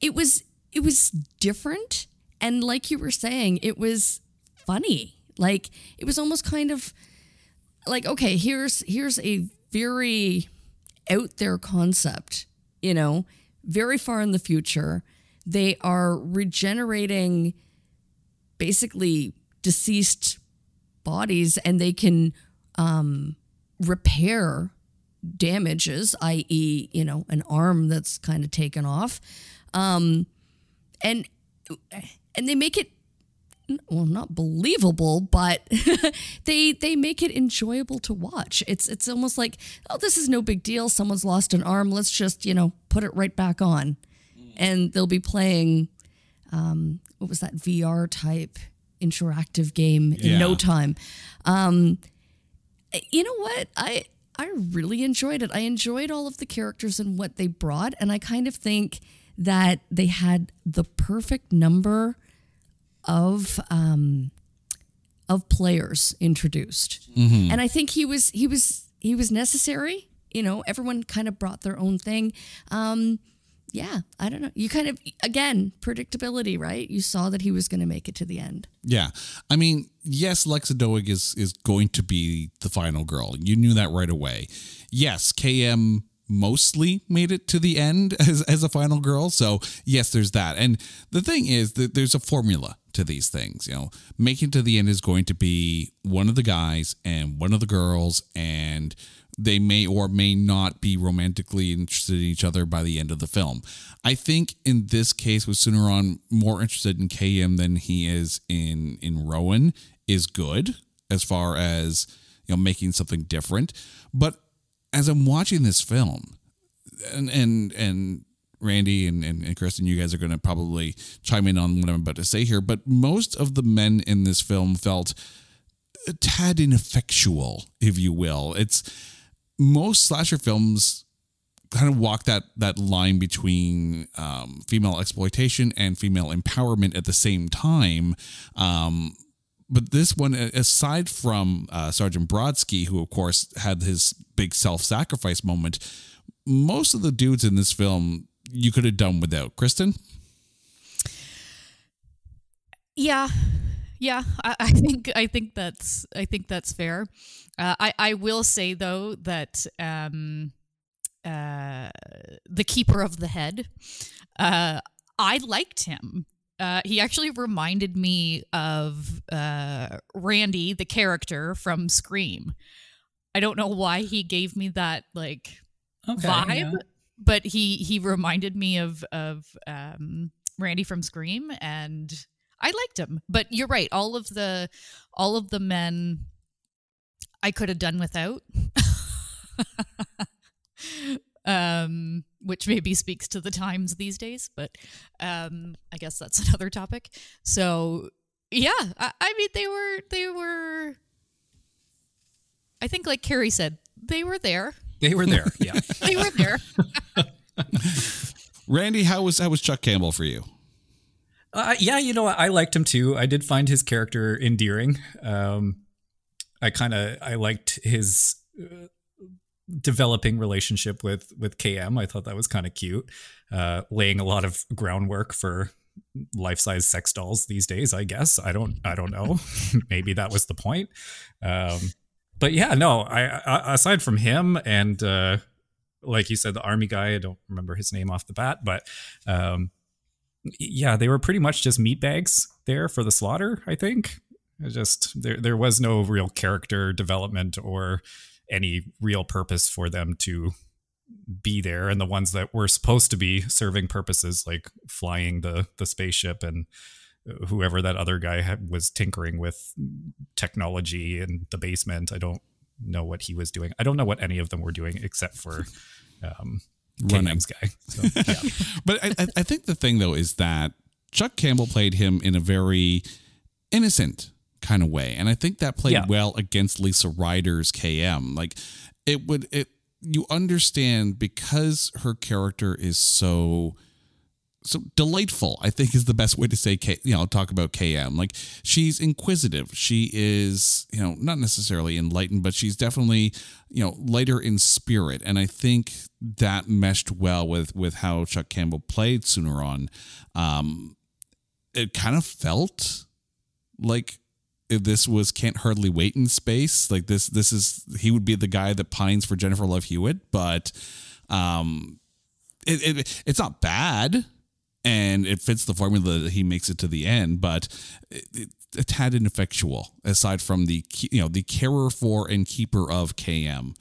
[SPEAKER 2] it was it was different. And like you were saying, it was funny. Like it was almost kind of like okay, here's here's a very out there concept, you know, very far in the future. They are regenerating basically deceased bodies and they can um, repair damages, i.e., you know, an arm that's kind of taken off. Um, and and they make it well not believable but they they make it enjoyable to watch it's it's almost like oh this is no big deal someone's lost an arm let's just you know put it right back on and they'll be playing um, what was that vr type interactive game in yeah. no time um, you know what i i really enjoyed it i enjoyed all of the characters and what they brought and i kind of think that they had the perfect number of um, of players introduced, mm-hmm. and I think he was he was he was necessary. You know, everyone kind of brought their own thing. Um, yeah, I don't know. You kind of again predictability, right? You saw that he was going to make it to the end.
[SPEAKER 1] Yeah, I mean, yes, Lexa Doig is is going to be the final girl. You knew that right away. Yes, KM mostly made it to the end as, as a final girl. So yes, there's that. And the thing is that there's a formula to these things. You know, making to the end is going to be one of the guys and one of the girls, and they may or may not be romantically interested in each other by the end of the film. I think in this case, with Tsunaron more interested in KM than he is in in Rowan is good as far as you know making something different. But as I'm watching this film, and and and Randy and, and, and Kristen, you guys are going to probably chime in on what I'm about to say here, but most of the men in this film felt a tad ineffectual, if you will. It's most slasher films kind of walk that that line between um, female exploitation and female empowerment at the same time. Um, but this one, aside from uh, Sergeant Brodsky, who of course had his big self-sacrifice moment, most of the dudes in this film you could have done without. Kristen.
[SPEAKER 3] Yeah, yeah, I, I, think I think that's I think that's fair. Uh, I I will say though that um, uh, the keeper of the head, uh, I liked him. Uh, he actually reminded me of uh, Randy, the character from Scream. I don't know why he gave me that like okay, vibe, yeah. but he he reminded me of of um, Randy from Scream, and I liked him. But you're right, all of the all of the men I could have done without. um, which maybe speaks to the times these days, but um, I guess that's another topic. So yeah, I, I mean they were they were. I think, like Carrie said, they were there.
[SPEAKER 4] They were there. Yeah,
[SPEAKER 3] they were there.
[SPEAKER 1] Randy, how was how was Chuck Campbell for you?
[SPEAKER 4] Uh, yeah, you know, I liked him too. I did find his character endearing. Um, I kind of I liked his uh, developing relationship with with KM. I thought that was kind of cute, uh, laying a lot of groundwork for life size sex dolls these days. I guess I don't I don't know. Maybe that was the point. Um, but yeah, no. I, I aside from him and uh, like you said, the army guy. I don't remember his name off the bat, but um, yeah, they were pretty much just meat bags there for the slaughter. I think. Just there there was no real character development or any real purpose for them to be there and the ones that were supposed to be serving purposes like flying the the spaceship and uh, whoever that other guy had, was tinkering with technology in the basement i don't know what he was doing i don't know what any of them were doing except for um
[SPEAKER 1] running guy so, yeah. but I, I think the thing though is that chuck campbell played him in a very innocent kind of way. And I think that played yeah. well against Lisa Ryder's KM. Like it would it you understand because her character is so so delightful i think is the best way to say K, you know talk about km like she's inquisitive she is you know not necessarily enlightened but she's definitely you know lighter in spirit and i think that meshed well with with how chuck campbell played Tsunaron um it kind of felt like this was can't hardly wait in space like this this is he would be the guy that pines for jennifer love hewitt but um it, it it's not bad and it fits the formula that he makes it to the end but it, it, a tad ineffectual aside from the you know the carer for and keeper of km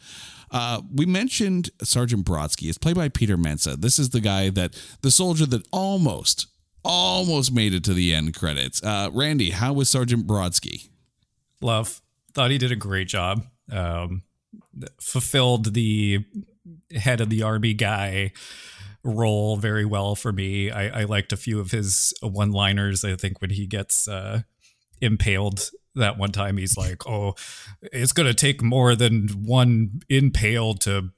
[SPEAKER 1] uh, we mentioned Sergeant Brodsky. It's played by Peter Mensah. This is the guy that the soldier that almost almost made it to the end credits. Uh, Randy, how was Sergeant Brodsky?
[SPEAKER 4] Love. Thought he did a great job. Um, fulfilled the head of the army guy role very well for me. I, I liked a few of his one liners. I think when he gets uh, impaled that one time, he's like, Oh, it's going to take more than one impale to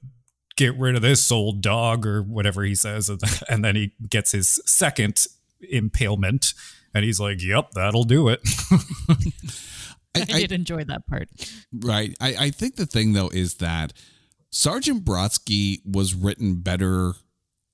[SPEAKER 4] get rid of this old dog or whatever he says. And then he gets his second impalement. And he's like, yep, that'll do it.
[SPEAKER 3] I, I, did enjoy that part.
[SPEAKER 1] Right. I, I think the thing, though, is that Sergeant Brodsky was written better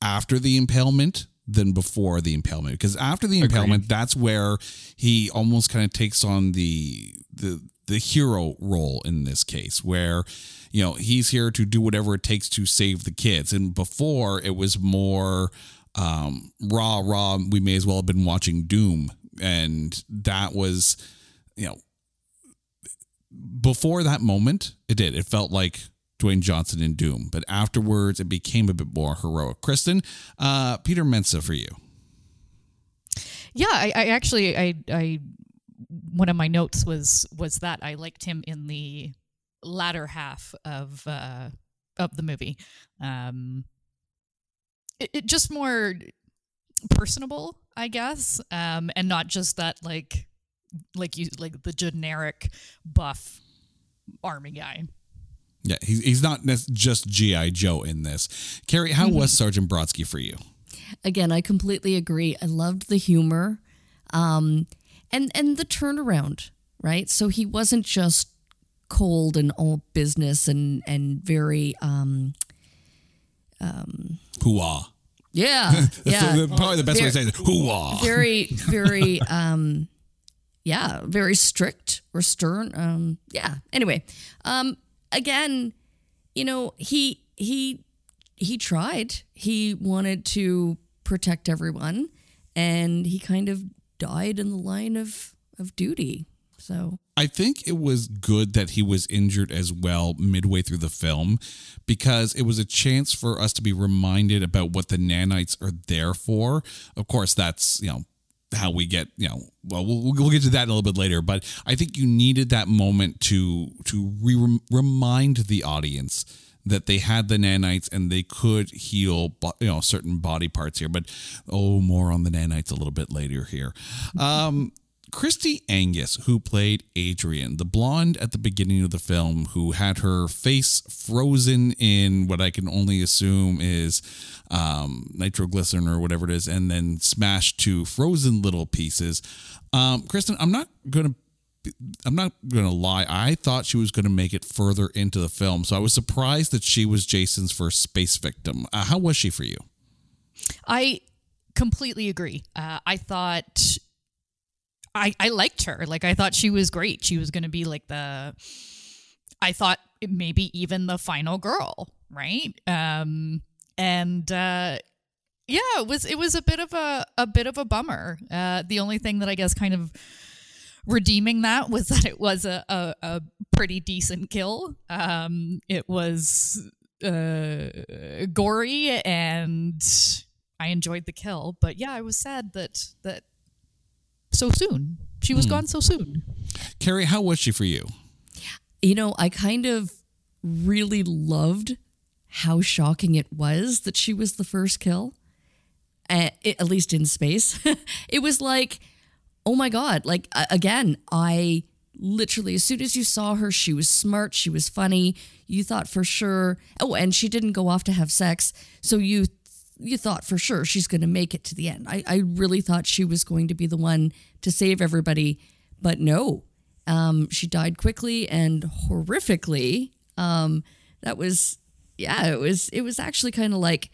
[SPEAKER 1] after the impalement than before the impalement because after the impalement Agreed. that's where he almost kind of takes on the the the hero role in this case where you know he's here to do whatever it takes to save the kids and before it was more um, raw, raw. We may as well have been watching Doom, and that was, you know, before that moment, it did. It felt like Dwayne Johnson in Doom, but afterwards, it became a bit more heroic. Kristen, uh, Peter Mensah for you.
[SPEAKER 3] Yeah, I, I actually, I, I, one of my notes was was that I liked him in the latter half of uh, of the movie. Um, it, it just more personable, I guess, um, and not just that like like you like the generic buff army guy.
[SPEAKER 1] Yeah, he's, he's not just G.I. Joe in this. Carrie, how was Sergeant Brodsky for you?
[SPEAKER 2] Again, I completely agree. I loved the humor, um, and and the turnaround. Right, so he wasn't just cold and all business and and very um,
[SPEAKER 1] Hooah.
[SPEAKER 2] yeah yeah
[SPEAKER 1] The- probably the best way to say it. Hooah.
[SPEAKER 2] very very um yeah very strict or stern um yeah anyway um again you know he he he tried he wanted to protect everyone and he kind of died in the line of of duty so
[SPEAKER 1] I think it was good that he was injured as well midway through the film because it was a chance for us to be reminded about what the nanites are there for. Of course, that's, you know, how we get, you know, well, we'll, we'll get to that a little bit later, but I think you needed that moment to to re- remind the audience that they had the nanites and they could heal, you know, certain body parts here. But oh, more on the nanites a little bit later here. Um, Kristi Angus, who played Adrian, the blonde at the beginning of the film, who had her face frozen in what I can only assume is um, nitroglycerin or whatever it is, and then smashed to frozen little pieces. Um, Kristen, I'm not gonna. I'm not gonna lie. I thought she was gonna make it further into the film, so I was surprised that she was Jason's first space victim. Uh, how was she for you?
[SPEAKER 3] I completely agree. Uh, I thought I I liked her. Like I thought she was great. She was to be like the I thought maybe even the final girl, right? Um and uh yeah, it was it was a bit of a a bit of a bummer. Uh the only thing that I guess kind of redeeming that was that it was a a, a pretty decent kill. Um it was uh gory and I enjoyed the kill, but yeah, I was sad that that so soon. She was hmm. gone so soon.
[SPEAKER 1] Carrie, how was she for you?
[SPEAKER 2] you know, I kind of really loved how shocking it was that she was the first kill, at, at least in space. it was like, oh my God. Like, again, I literally, as soon as you saw her, she was smart, she was funny. You thought for sure, oh, and she didn't go off to have sex. So you, you thought for sure she's going to make it to the end. I, I really thought she was going to be the one to save everybody, but no, um, she died quickly and horrifically. Um, that was, yeah, it was. It was actually kind of like,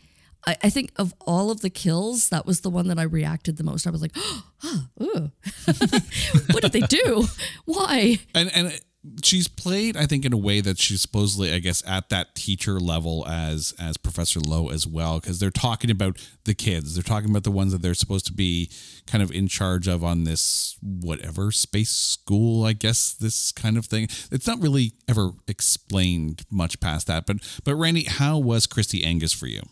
[SPEAKER 2] I, I think of all of the kills, that was the one that I reacted the most. I was like, oh, ooh. what did they do? Why?
[SPEAKER 1] and and she's played i think in a way that she's supposedly i guess at that teacher level as as professor lowe as well because they're talking about the kids they're talking about the ones that they're supposed to be kind of in charge of on this whatever space school i guess this kind of thing it's not really ever explained much past that but but randy how was kristi angus for you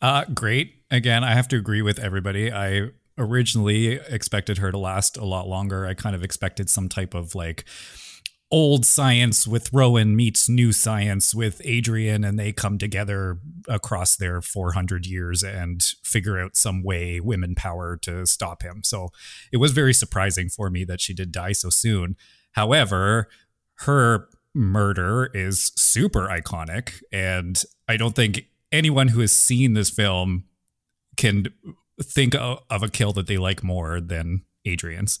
[SPEAKER 4] Uh, great. Again, I have to agree with everybody. I originally expected her to last a lot longer. I kind of expected some type of like old science with Rowan meets new science with Adrian, and they come together across their 400 years and figure out some way women power to stop him. So it was very surprising for me that she did die so soon. However, her murder is super iconic, and I don't think anyone who has seen this film can think of a kill that they like more than Adrian's.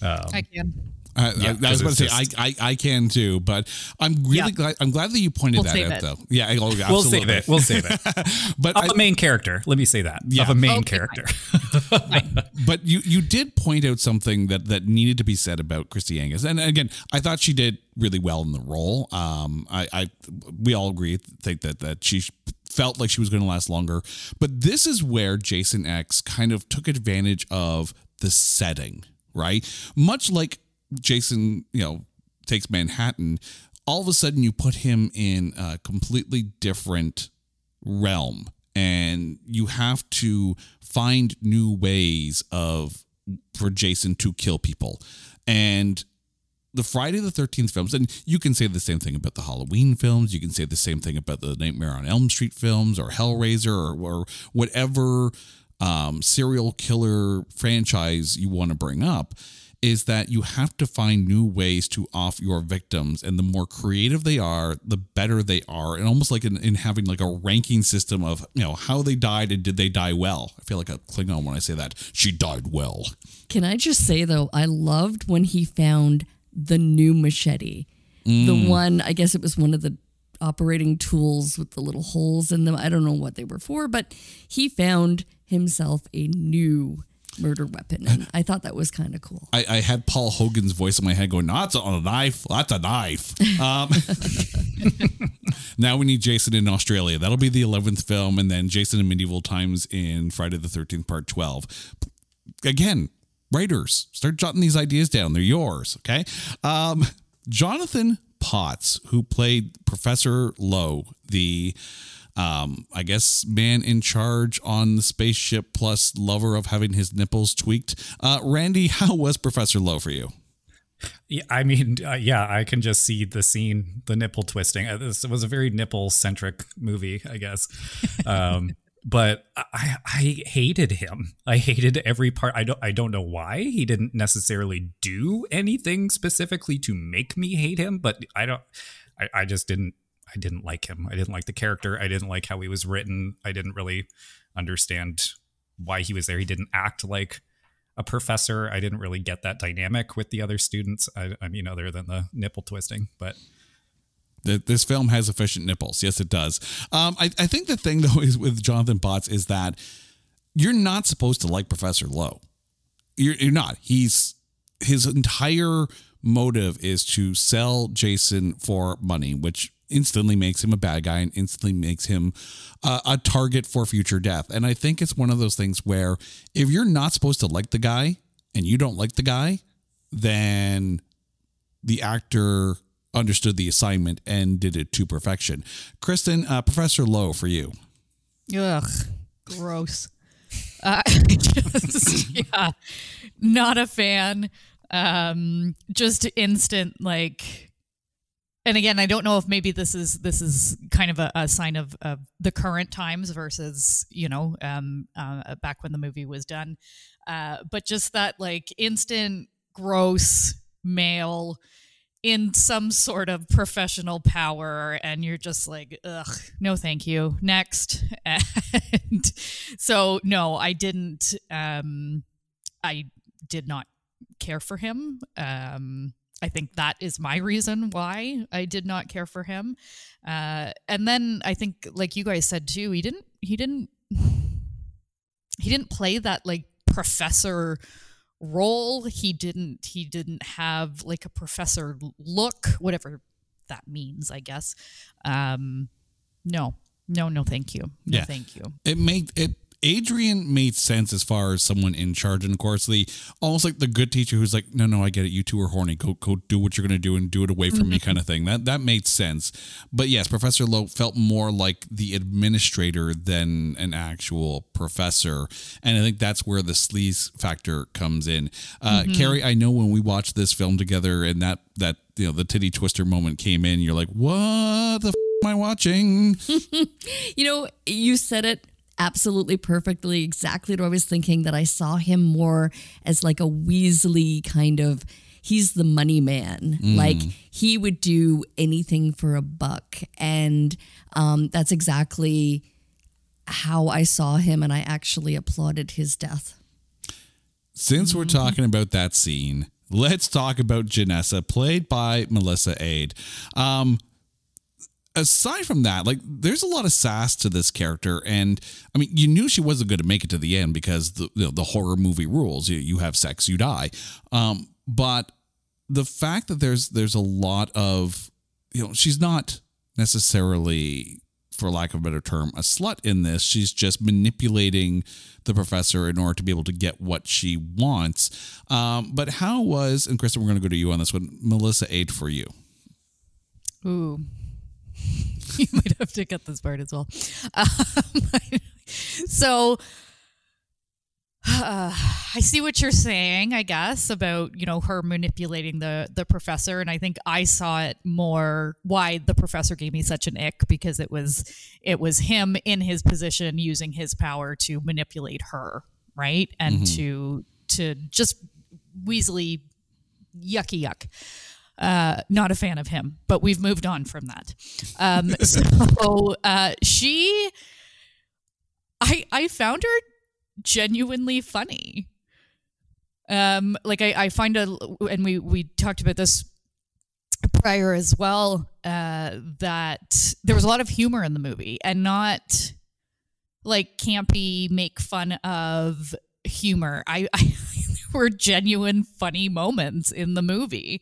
[SPEAKER 4] Um,
[SPEAKER 3] I can.
[SPEAKER 1] I,
[SPEAKER 4] Yeah,
[SPEAKER 1] I, I was
[SPEAKER 4] 'cause
[SPEAKER 1] about to say
[SPEAKER 4] just-
[SPEAKER 1] I, I I can too, but I'm really
[SPEAKER 3] Yeah.
[SPEAKER 1] glad I'm glad that you pointed
[SPEAKER 3] We'll
[SPEAKER 1] that out
[SPEAKER 3] it.
[SPEAKER 1] though. Yeah, I- oh,
[SPEAKER 4] we'll
[SPEAKER 1] absolutely.
[SPEAKER 4] save it. We'll save it.
[SPEAKER 1] but
[SPEAKER 4] of
[SPEAKER 1] I,
[SPEAKER 4] a main character. Let me say that.
[SPEAKER 1] Yeah.
[SPEAKER 4] Of a main
[SPEAKER 3] Okay,
[SPEAKER 4] character.
[SPEAKER 1] but you you did point out something that that needed to be said about Kristi Angus, and again, I thought she did really well in the role. Um, I, I we all agree think that that she felt like she was going to last longer, but this is where Jason X kind of took advantage of the setting, right? Much like Jason, you know, takes Manhattan. All of a sudden, you put him in a completely different realm and you have to find new ways of for Jason to kill people. And the Friday the 13th films, and you can say the same thing about the Halloween films, you can say the same thing about the Nightmare on Elm Street films or Hellraiser or, or whatever um, serial killer franchise you want to bring up. Is that you have to find new ways to off your victims. And the more creative they are, the better they are. And almost like in, in having like a ranking system of, you know, how they died and did they die well. I feel like a Klingon when I say that. She died well.
[SPEAKER 2] Can I just say though, I loved when he found the new machete. The mm. one, I guess it was one of the operating tools with the little holes in them. I don't know what they were for, but he found himself a new murder weapon. And I thought that was kind of cool.
[SPEAKER 1] I, I had Paul Hogan's voice in my head going, no, that's a knife. That's a knife. Um, now we need Jason in Australia. That'll be the 11th film. And then Jason in Medieval Times in Friday the 13th, part 12. Again, writers, start jotting these ideas down. They're yours. Okay. Um, Jonathan Potts, who played Professor Lowe, the um, I guess man in charge on the spaceship plus lover of having his nipples tweaked. Uh, Randy, how was Professor Lowe for you?
[SPEAKER 4] Yeah, I mean, uh, yeah, I can just see the scene, the nipple twisting. Uh, This was a very nipple centric movie, I guess. Um, but I, I hated him. I hated every part. I don't, I don't know why he didn't necessarily do anything specifically to make me hate him, but I don't, I, I just didn't, I didn't like him. I didn't like the character. I didn't like how he was written. I didn't really understand why he was there. He didn't act like a professor. I didn't really get that dynamic with the other students. I, I mean, other than the nipple twisting, but
[SPEAKER 1] this film has efficient nipples. Yes, it does. Um, I, I think the thing though is with Jonathan Potts is that you're not supposed to like Professor Lowe. You're, you're not. He's his entire motive is to sell Jason for money, which instantly makes him a bad guy and instantly makes him uh, a target for future death. And I think it's one of those things where if you're not supposed to like the guy and you don't like the guy, then the actor understood the assignment and did it to perfection. Kristen, uh, Professor Lowe for you.
[SPEAKER 3] Ugh, gross. Uh, just, yeah, not a fan. Um, just instant like, and again, I don't know if maybe this is this is kind of a, a sign of, of the current times versus you know um, uh, back when the movie was done. Uh, but just that like instant gross male in some sort of professional power and you're just like ugh no thank you. Next. And so no i didn't um i did not care for him. Um i think that is my reason why i did not care for him uh and then i think like you guys said too he didn't he didn't he didn't play that like professor role he didn't he didn't have like a professor look whatever that means i guess um no no no thank you no
[SPEAKER 1] Yeah.
[SPEAKER 3] thank you
[SPEAKER 1] It made it. Adrian made sense as far as someone in charge, and of course, the almost like the good teacher who's like, "No, no, I get it. You two are horny. Go, go, do what you're gonna do, and do it away from me," kind of thing. That that made sense. But yes, Professor Lowe felt more like the administrator than an actual professor, and I think that's where the sleaze factor comes in. Uh, Carrie, I know when we watched this film together, and that that you know the titty twister moment came in, you're like, "What the f- am I watching?"
[SPEAKER 2] You know, you said it absolutely perfectly, exactly what I was thinking that I saw him more as like a Weasley kind of he's the money man. Like he would do anything for a buck. And um, that's exactly how I saw him and I actually applauded his death.
[SPEAKER 1] Since we're talking about that scene, let's talk about Janessa, played by Melyssa Ade. Um, aside from that, like there's a lot of sass to this character, and I mean, you knew she wasn't going to make it to the end because the you know, the horror movie rules: you, you have sex, you die. Um, but the fact that there's there's a lot of you know she's not necessarily for lack of a better term a slut in this. She's just manipulating the professor in order to be able to get what she wants. Um, but how was and kristen we're going to go to you on this one melyssa ade for you.
[SPEAKER 3] Ooh. you might have to cut this part as well. Um, so uh, I see what you're saying, I guess, about, you know, her manipulating the the professor and I think I saw it more why the professor gave me such an ick because it was it was him in his position using his power to manipulate her, right? And to to just Weasley, yucky yuck. Uh, not a fan of him, but we've moved on from that. Um, so uh, she, I I found her genuinely funny. Um, like I, I find a, and we we talked about this prior as well. Uh, that there was a lot of humor in the movie, and not like campy make fun of humor. I, I were genuine funny moments in the movie,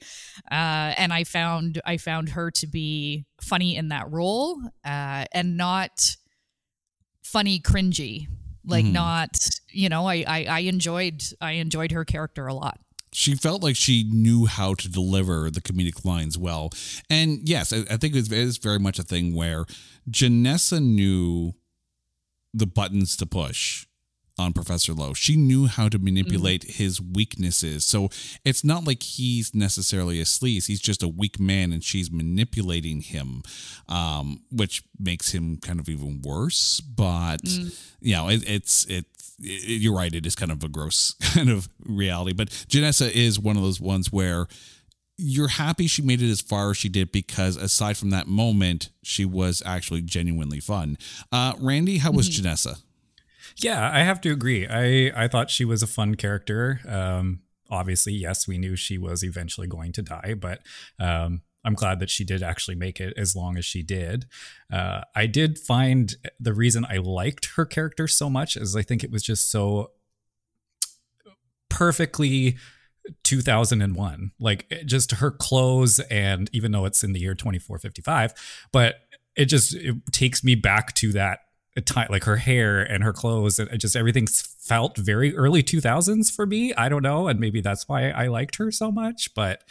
[SPEAKER 3] uh, and I found I found her to be funny in that role, uh, and not funny cringy. Like
[SPEAKER 1] Mhm.
[SPEAKER 3] not, you know, I, I I enjoyed I enjoyed her character a lot.
[SPEAKER 1] she felt like she knew how to deliver the comedic lines well. And yes, I, I think it is very much a thing where Janessa knew the buttons to push on Professor Lowe. She knew how to manipulate his weaknesses. So it's not like he's necessarily a sleaze. He's just a weak man and she's manipulating him, um, which makes him kind of even worse. But, you know, it, it's, it's, it, you're right. It is kind of a gross kind of reality. But Janessa is one of those ones where you're happy she made it as far as she did because aside from that moment, she was actually genuinely fun. Uh, Randy, how was Janessa?
[SPEAKER 4] Yeah, I have to agree. I I thought she was a fun character. Um, obviously, yes, we knew she was eventually going to die, but um, I'm glad that she did actually make it as long as she did. Uh, I did find the reason I liked her character so much is I think it was just so perfectly 2001 like just her clothes and even though it's in the year 2455 but it just it takes me back to that time like her hair and her clothes and just everything felt very early 2000s for me i don't know and maybe that's why i liked her so much but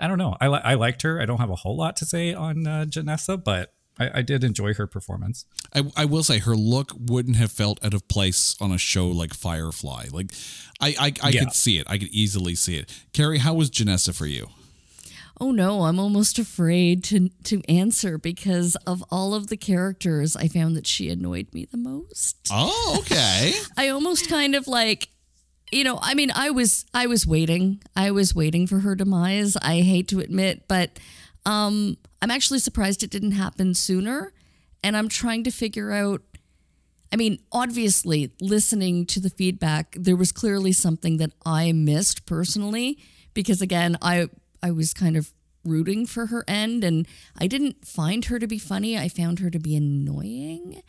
[SPEAKER 4] i don't know i, li- I liked her i don't have a whole lot to say on uh, janessa but I, I did enjoy her performance
[SPEAKER 1] I, I will say her look wouldn't have felt out of place on a show like Firefly. Like, I I, I
[SPEAKER 4] Yeah.
[SPEAKER 1] could see it. I could easily see it. Carrie, how was Janessa for you?
[SPEAKER 2] Oh no, I'm almost afraid to to answer because of all of the characters, I found that she annoyed me the most.
[SPEAKER 1] Oh, okay.
[SPEAKER 2] I almost kind of like you know, I mean, I was I was waiting. I was waiting for her demise. I hate to admit, but um I'm actually surprised it didn't happen sooner and I'm trying to figure out I mean, obviously, listening to the feedback, there was clearly something that I missed personally because again, I I was kind of rooting for her end and I didn't find her to be funny. I found her to be annoying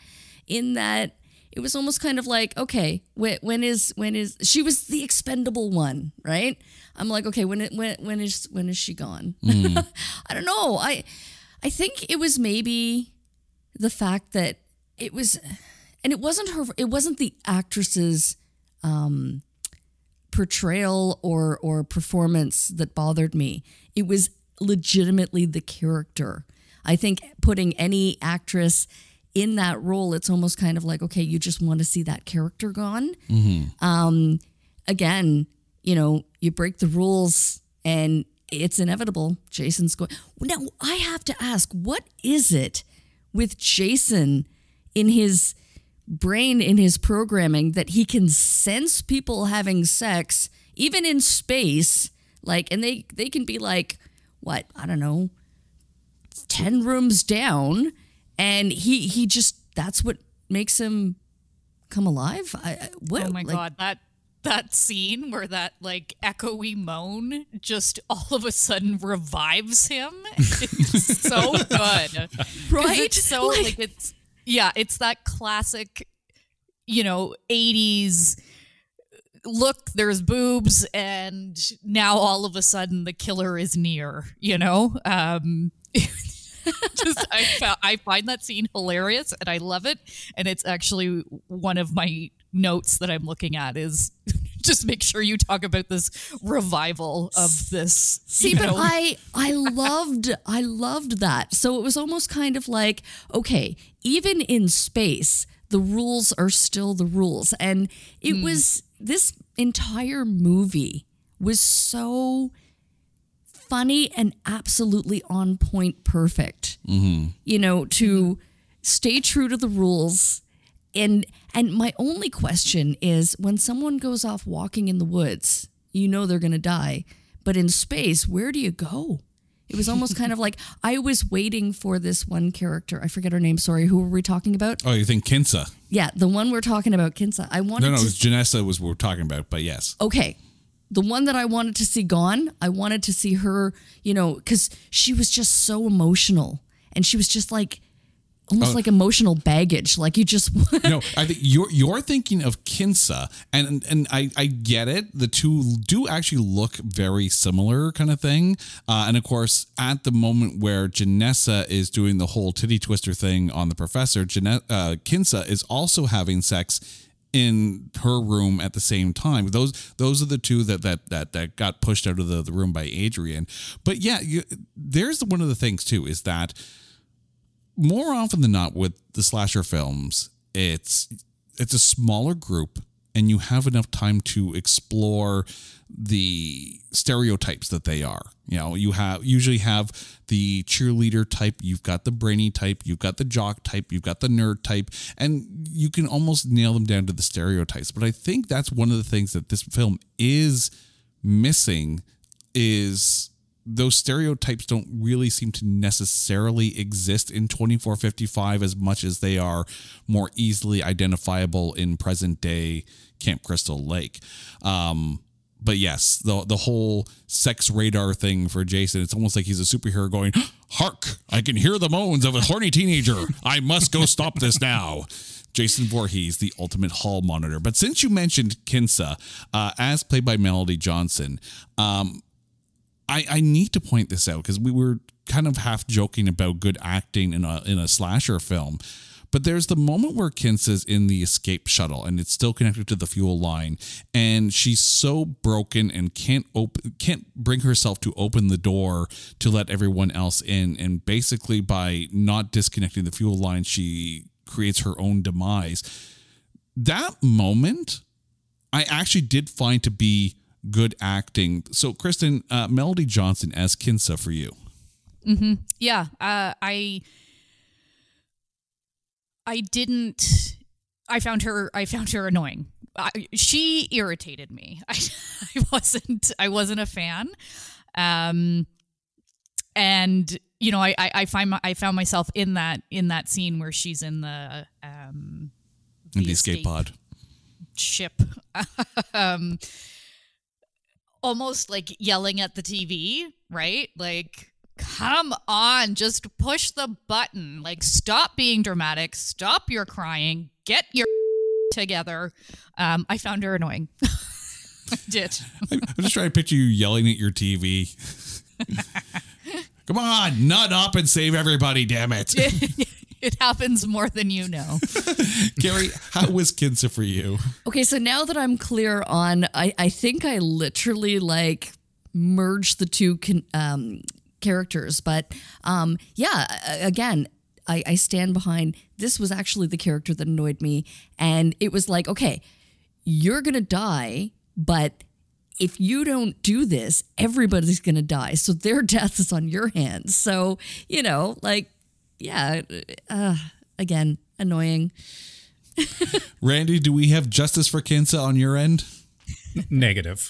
[SPEAKER 2] in that it was almost kind of like, okay, when, when is when is she was the expendable one, right? I'm like, okay, when it when when is when is she gone? I don't know. I I think it was maybe the fact that it was and it wasn't her it wasn't the actress's um portrayal or or performance that bothered me. It was legitimately the character. I think putting any actress in that role it's almost kind of like okay you just want to see that character gone. Um again you know you break the rules and it's inevitable. Jason's going now i have to ask what is it with jason in his brain in his programming that he can sense people having sex even in space like and they they can be like what i don't know 10 rooms down and he he just that's what makes him come alive I, what
[SPEAKER 3] Oh my
[SPEAKER 2] like,
[SPEAKER 3] god, that that scene where that like echoey moan just all of a sudden revives him. It's so good,
[SPEAKER 2] Right?
[SPEAKER 3] It's so
[SPEAKER 2] Like-
[SPEAKER 3] like, it's yeah, it's that classic, you know, 80s look, there's boobs and now all of a sudden the killer is near, you know? Um just I, fou- I find that scene hilarious and I love it. And it's actually one of my notes that I'm looking at is just make sure you talk about this revival of this.
[SPEAKER 2] See,
[SPEAKER 3] you
[SPEAKER 2] but I I loved I loved that. So it was almost kind of like, okay, even in space, the rules are still the rules. And it hmm. was this entire movie was so funny and absolutely on point perfect. Mm-hmm. You know, to stay true to the rules. And and my only question is when someone goes off walking in the woods, you know they're going to die. But in space, where do you go? It was almost kind of like I was waiting for this one character. I forget her name. Sorry, who were we talking about?
[SPEAKER 1] Oh, you think Kinsa?
[SPEAKER 2] Yeah, the one we're talking about, Kinsa. I wanted
[SPEAKER 1] No, no, it was Janessa was what we're talking about, but yes.
[SPEAKER 2] okay, the one that I wanted to see gone. I wanted to see her. You know, because she was just so emotional, and she was just like almost
[SPEAKER 1] Oh.
[SPEAKER 2] like emotional baggage. Like you just
[SPEAKER 1] no, I think you're you're thinking of Kinsa, and and I I get it. The two do actually look very similar, kind of thing. Uh, and of course, at the moment where Janessa is doing the whole titty twister thing on the professor, Jane- uh, Kinsa is also having sex in her room at the same time. Those those are the two that that that that got pushed out of the, the room by Adrian. But yeah, you, there's one of the things too is that more often than not with the slasher films, it's it's a smaller group and you have enough time to explore the stereotypes that they are. You know, you have usually have the cheerleader type, you've got the brainy type, you've got the jock type, you've got the nerd type, and you can almost nail them down to the stereotypes. But I think that's one of the things that this film is missing is those stereotypes don't really seem to necessarily exist in 2455 as much as they are more easily identifiable in present day Camp Crystal Lake. Um, but yes, the the whole sex radar thing for Jason, it's almost like he's a superhero going, Hark, I can hear the moans of a horny teenager. I must go stop this now. Jason Voorhees, the ultimate hall monitor. But since you mentioned Kinsa, uh, as played by Melody Johnson, um, I, I need to point this out because we were kind of half joking about good acting in a in a slasher film. But there's the moment where Kinsa's in the escape shuttle and it's still connected to the fuel line, and she's so broken and can't open can't bring herself to open the door to let everyone else in. And basically by not disconnecting the fuel line, she creates her own demise. That moment I actually did find to be good acting. So, Kristen, uh, Melody Johnson as Kinsa for you.
[SPEAKER 3] Yeah, uh, I I didn't. I found her. I found her annoying. I, she irritated me. I, I wasn't. I wasn't a fan. Um, and you know, I, I, I find my, I found myself in that in that scene where she's in the um
[SPEAKER 1] In the escape,
[SPEAKER 3] escape.
[SPEAKER 1] pod.
[SPEAKER 3] ship. um, almost like yelling at the TV, right? Like, come on, just push the button. Like, stop being dramatic. Stop your crying. Get your together. Um, I found her annoying. I did.
[SPEAKER 1] I'm just trying to picture you yelling at your TV. Come on, nut up and save everybody, damn it.
[SPEAKER 3] It happens more than you know.
[SPEAKER 1] Gary, how was Kinsa for you?
[SPEAKER 2] Okay, so now that I'm clear on, I, I think I literally like merged the two con, um, characters, but um, yeah, again, I, I stand behind. This was actually the character that annoyed me, and it was like, okay, you're gonna die, but if you don't do this, everybody's gonna die. So their death is on your hands. So you know, like, yeah, uh, again, annoying.
[SPEAKER 1] Randy, do we have justice for Kinsa on your end?
[SPEAKER 4] Negative.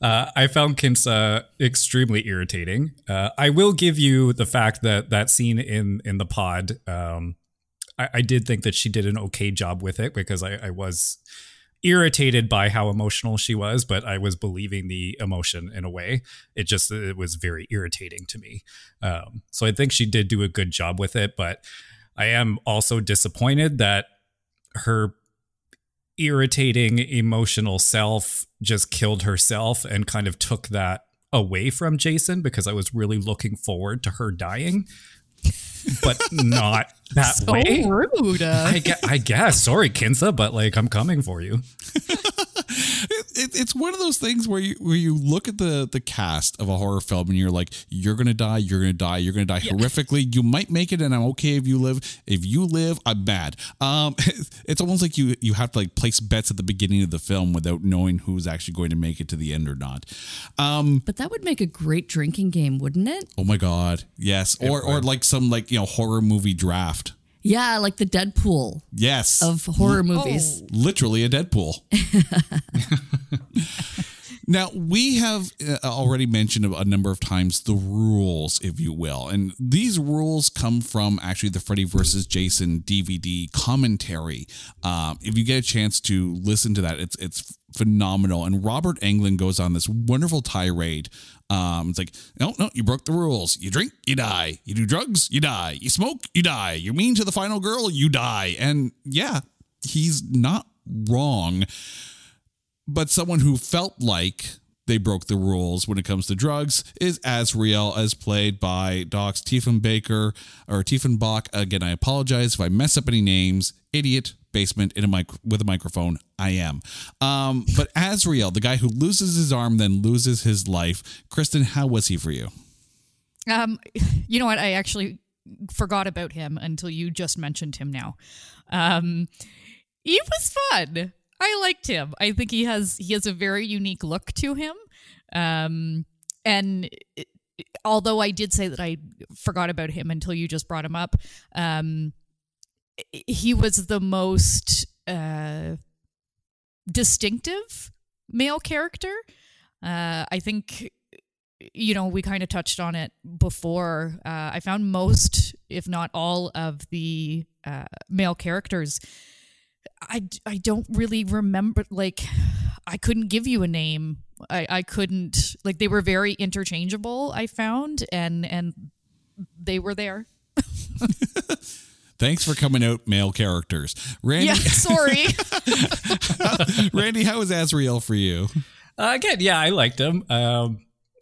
[SPEAKER 4] uh, I found Kinsa extremely irritating. Uh, I will give you the fact that that scene in in the pod, um, I, I did think that she did an okay job with it because I, I was irritated by how emotional she was, but I was believing the emotion in a way. It just it was very irritating to me. Um, so I think she did do a good job with it, but I am also disappointed that her irritating emotional self just killed herself and kind of took that away from Jason because I was really looking forward to her dying, but not that
[SPEAKER 3] so
[SPEAKER 4] way.
[SPEAKER 3] rude.
[SPEAKER 4] I, gue- I guess. Sorry, Kinsa, but like I'm coming for you.
[SPEAKER 1] It, it's one of those things where you where you look at the the cast of a horror film and you're like, you're gonna die, you're gonna die, you're gonna die horrifically. You might make it, and I'm okay if you live. If you live, I'm bad. Um, it's almost like you you have to like place bets at the beginning of the film without knowing who's actually going to make it to the end or not. Um,
[SPEAKER 2] But that would make a great drinking game, wouldn't it?
[SPEAKER 1] oh my god, yes, or or like some like you know horror movie draft.
[SPEAKER 2] Yeah, like the Deadpool
[SPEAKER 1] Yes.
[SPEAKER 2] of horror movies. Oh.
[SPEAKER 1] literally a Deadpool. now, we have uh, already mentioned a number of times the rules, if you will. And these rules come from actually the Freddy versus Jason DVD commentary. Um, if you get a chance to listen to that, it's it's phenomenal. And Robert Englund goes on this wonderful tirade. Um, it's like, no, no, you broke the rules. You drink, you die. You do drugs, you die. You smoke, you die. You're mean to the final girl, you die. And yeah, he's not wrong. But someone who felt like they broke the rules when it comes to drugs is Azrael, as played by Dov Tiefenbaker or Tiefenbach. Again, I apologize if I mess up any names. Idiot, basement in a mic with a microphone. I am. Um, but Azrael, the guy who loses his arm, then loses his life. Kristen, how was he for you?
[SPEAKER 3] Um, you know what? I actually forgot about him until you just mentioned him now. Um, he was fun. I liked him. I think he has he has a very unique look to him. Um, and it, although I did say that I forgot about him until you just brought him up, um, he was the most uh, distinctive male character. Uh, I think you know we kind of touched on it before. Uh, I found most, if not all, of the uh, male characters. I, I don't really remember like I couldn't give you a name. I, I couldn't like they were very interchangeable, I found, and and they were there.
[SPEAKER 1] Thanks for coming out, male characters. Randy,
[SPEAKER 3] Yeah, sorry.
[SPEAKER 1] Randy, how was Azrael for you?
[SPEAKER 4] Uh, again, yeah, I liked him. Um,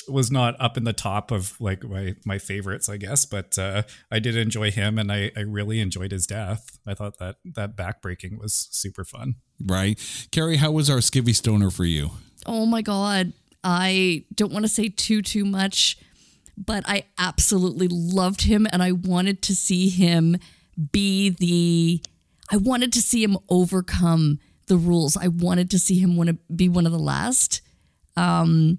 [SPEAKER 4] was not up in the top of like my my favorites, I guess, but uh, I did enjoy him, and I, I really enjoyed his death. I thought that that backbreaking was super fun.
[SPEAKER 1] Right, Carrie, how was our skivvy stoner for you?
[SPEAKER 2] Oh my god. I don't want to say too too much, but I absolutely loved him and I wanted to see him be the I wanted to see him overcome the rules. I wanted to see him want to be one of the last. Um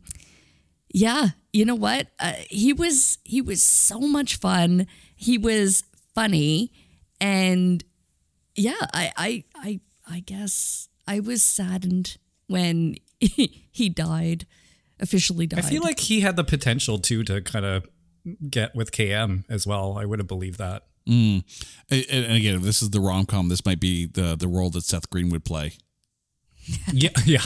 [SPEAKER 2] yeah, you know what? Uh, he was he was so much fun. He was funny and yeah, I I I I guess I was saddened when he died, officially died.
[SPEAKER 4] I feel like he had the potential too to kind of get with KM as well. I would have believed that.
[SPEAKER 1] Mm. And, and again, if this is the rom com, this might be the the role that Seth Green would play.
[SPEAKER 4] yeah, yeah.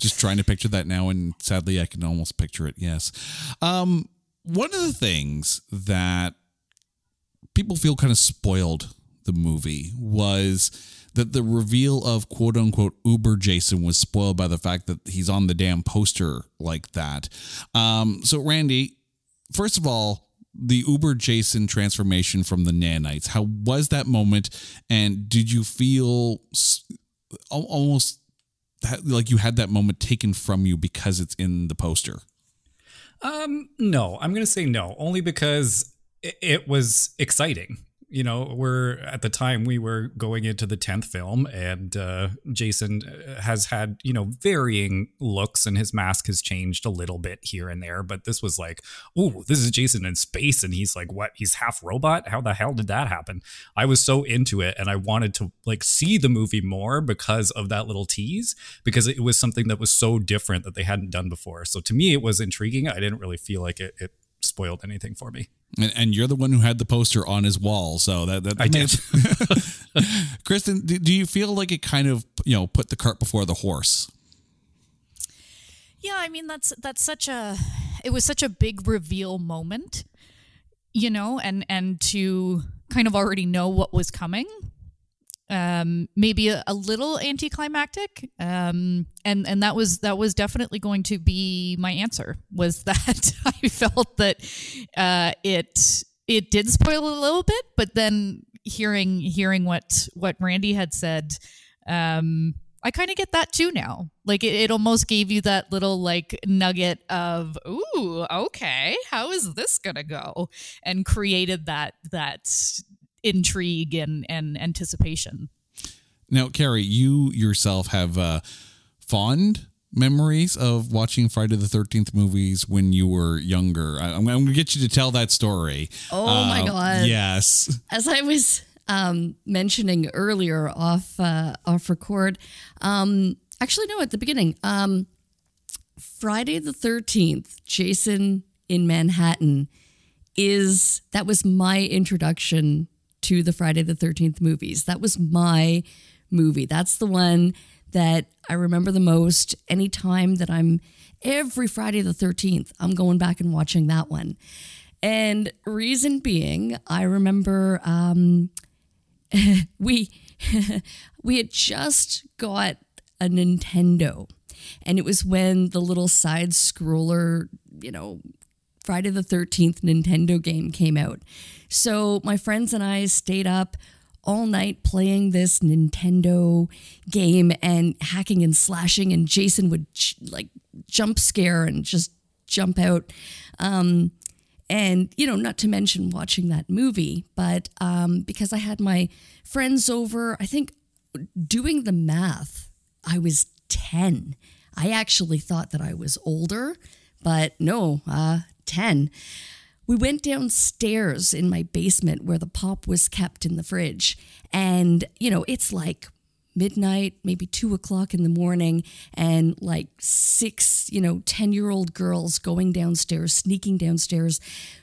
[SPEAKER 1] Just trying to picture that now, and sadly, I can almost picture it. Yes. Um, one of the things that people feel kind of spoiled the movie was that the reveal of quote unquote Uber Jason was spoiled by the fact that he's on the damn poster like that. Um, so, Randy, first of all, the Uber Jason transformation from the nanites, how was that moment? And did you feel almost ha- like you had that moment taken from you because it's in the poster?
[SPEAKER 4] Um, no, I'm gonna say no, only because it, it was exciting. You know, we're at the time we were going into the tenth film, and uh, Jason uh, has had you know varying looks, and his mask has changed a little bit here and there. But this was like, oh, this is Jason in space, and he's like, what? He's half robot? How the hell did that happen? I was so into it, and I wanted to like see the movie more because of that little tease, because it was something that was so different that they hadn't done before. So to me, it was intriguing. I didn't really feel like it, it spoiled anything for me.
[SPEAKER 1] And, and you're the one who had the poster on his wall, so that, that
[SPEAKER 4] I did.
[SPEAKER 1] Kristen, do, do you feel like it kind of you know put the cart before the horse?
[SPEAKER 3] Yeah, I mean that's that's such a it was such a big reveal moment, you know, and and to kind of already know what was coming. Um, maybe a, a little anticlimactic. Um, and and that was that was definitely going to be my answer. Was that I felt that uh, it it did spoil a little bit, but then hearing hearing what what Randy had said, um, I kind of get that too now. Like it, it almost gave you that little like nugget of, ooh, okay, how is this gonna go? And created that that intrigue and, and anticipation.
[SPEAKER 1] Now, Carrie, you yourself have uh, fond memories of watching Friday the Thirteenth movies when you were younger. I, I'm, I'm going to get you to tell that story.
[SPEAKER 2] Oh my
[SPEAKER 1] Um,
[SPEAKER 2] God.
[SPEAKER 1] Yes.
[SPEAKER 2] As I was um, mentioning earlier off uh, off record. Um, actually, no, at the beginning. Um, Friday the Thirteenth, Jason in Manhattan is that was my introduction to the Friday the 13th movies. That was my movie. That's the one that I remember the most. Anytime that I'm every Friday the 13th, I'm going back and watching that one. And reason being, I remember um, we we had just got a Nintendo, and it was when the little side scroller, you know, Friday the 13th Nintendo game came out. So my friends and I stayed up all night playing this Nintendo game and hacking and slashing, and Jason would like jump scare and just jump out. Um, and, you know, not to mention watching that movie, but um, because I had my friends over, I think doing the math, I was 10. I actually thought that I was older, but no, uh, 10. We went downstairs in my basement where the pop was kept in the fridge. And, you know, it's like midnight, maybe two o'clock in the morning, and like six, you know, 10 year old girls going downstairs, sneaking downstairs.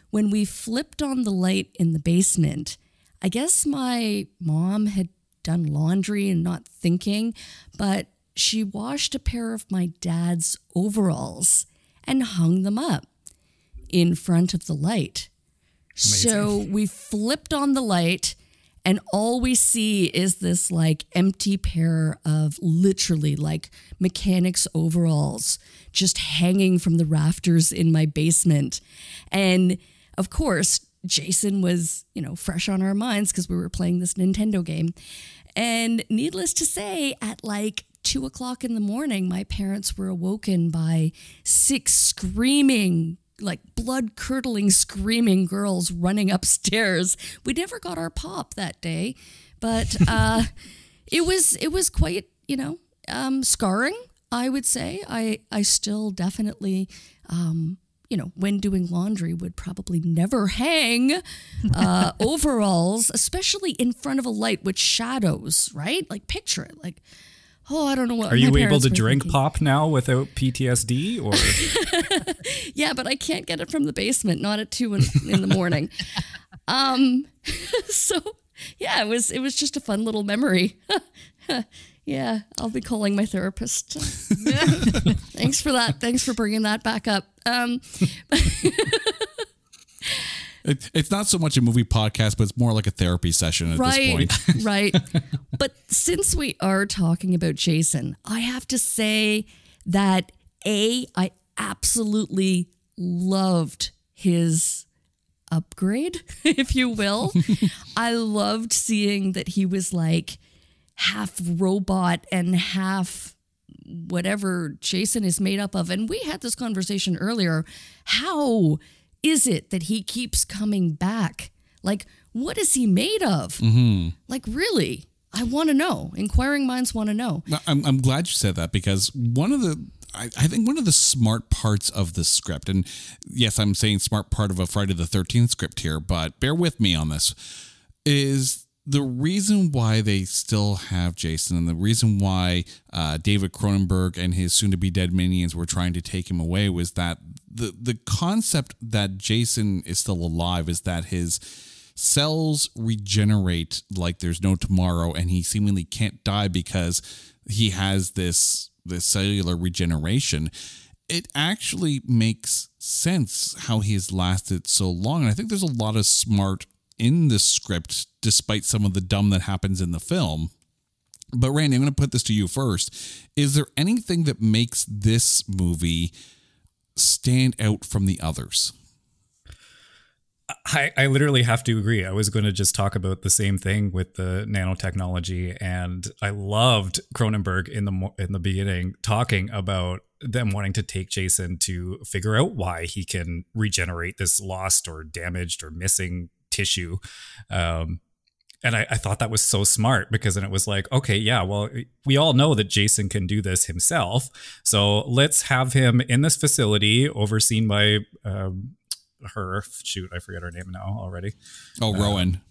[SPEAKER 2] When we flipped on the light in the basement, I guess my mom had done laundry and not thinking, but she washed a pair of my dad's overalls and hung them up in front of the light. Amazing. So we flipped on the light, and all we see is this like empty pair of literally like mechanics overalls just hanging from the rafters in my basement. And of course, Jason was, you know, fresh on our minds because we were playing this Nintendo game. And needless to say, at like two o'clock in the morning, my parents were awoken by six screaming like blood curdling screaming girls running upstairs. We never got our pop that day, but uh, it was it was quite you know um, scarring. I would say I I still definitely. Um, you know, when doing laundry, would probably never hang uh, overalls, especially in front of a light with shadows, right? Like, picture it. Like, Oh, I don't know what.
[SPEAKER 4] Are you able to drink thinking. pop now without PTSD? Or
[SPEAKER 2] yeah, but I can't get it from the basement. Not at two in, in the morning. um, so yeah, it was it was just a fun little memory. yeah, I'll be calling my therapist. Thanks for that. Thanks for bringing that back up. Um,
[SPEAKER 1] it, it's not so much a movie podcast, but it's more like a therapy session at
[SPEAKER 2] right,
[SPEAKER 1] this point.
[SPEAKER 2] right. But since we are talking about Jason, I have to say that A, I absolutely loved his upgrade, if you will. I loved seeing that he was like half robot and half whatever Jason is made up of. And we had this conversation earlier. How is it that he keeps coming back? Like, what is he made of? Mm-hmm. Like, really? I want to know. Inquiring minds want to know.
[SPEAKER 1] I'm, I'm glad you said that because one of the I, I, think one of the smart parts of the script, and yes, I'm saying smart part of a Friday the 13th script here, but bear with me on this, is the reason why they still have Jason and the reason why uh, David Cronenberg and his soon to be dead minions were trying to take him away was that the the concept that Jason is still alive is that his cells regenerate like there's no tomorrow and he seemingly can't die because he has this this cellular regeneration. It actually makes sense how he has lasted so long and i think there's a lot of smart in the script despite some of the dumb that happens in the film but randy i'm going to put this to you first is there anything that makes this movie stand out from the others?
[SPEAKER 4] I, I literally have to agree. I was going to just talk about the same thing with the nanotechnology, and I loved Cronenberg in the in the beginning talking about them wanting to take Jason to figure out why he can regenerate this lost or damaged or missing tissue. Um, and I, I, thought that was so smart because then it was like, okay, yeah, well, we all know that Jason can do this himself. So let's have him in this facility overseen by um, her. Shoot, I forget her name now already.
[SPEAKER 1] Oh, uh, Rowan.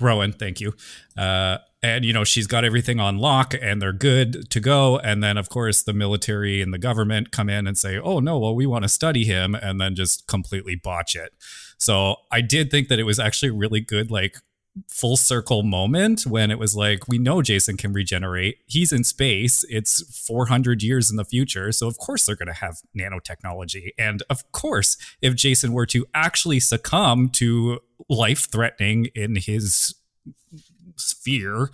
[SPEAKER 4] Rowan, thank you. Uh, and you know she's got everything on lock and they're good to go and then of course the military and the government come in and say oh no well we want to study him and then just completely botch it so i did think that it was actually really good like full circle moment when it was like we know jason can regenerate. He's in space. It's 400 years in the future. So of course they're going to have nanotechnology. And of course if jason were to actually succumb to life threatening in his sphere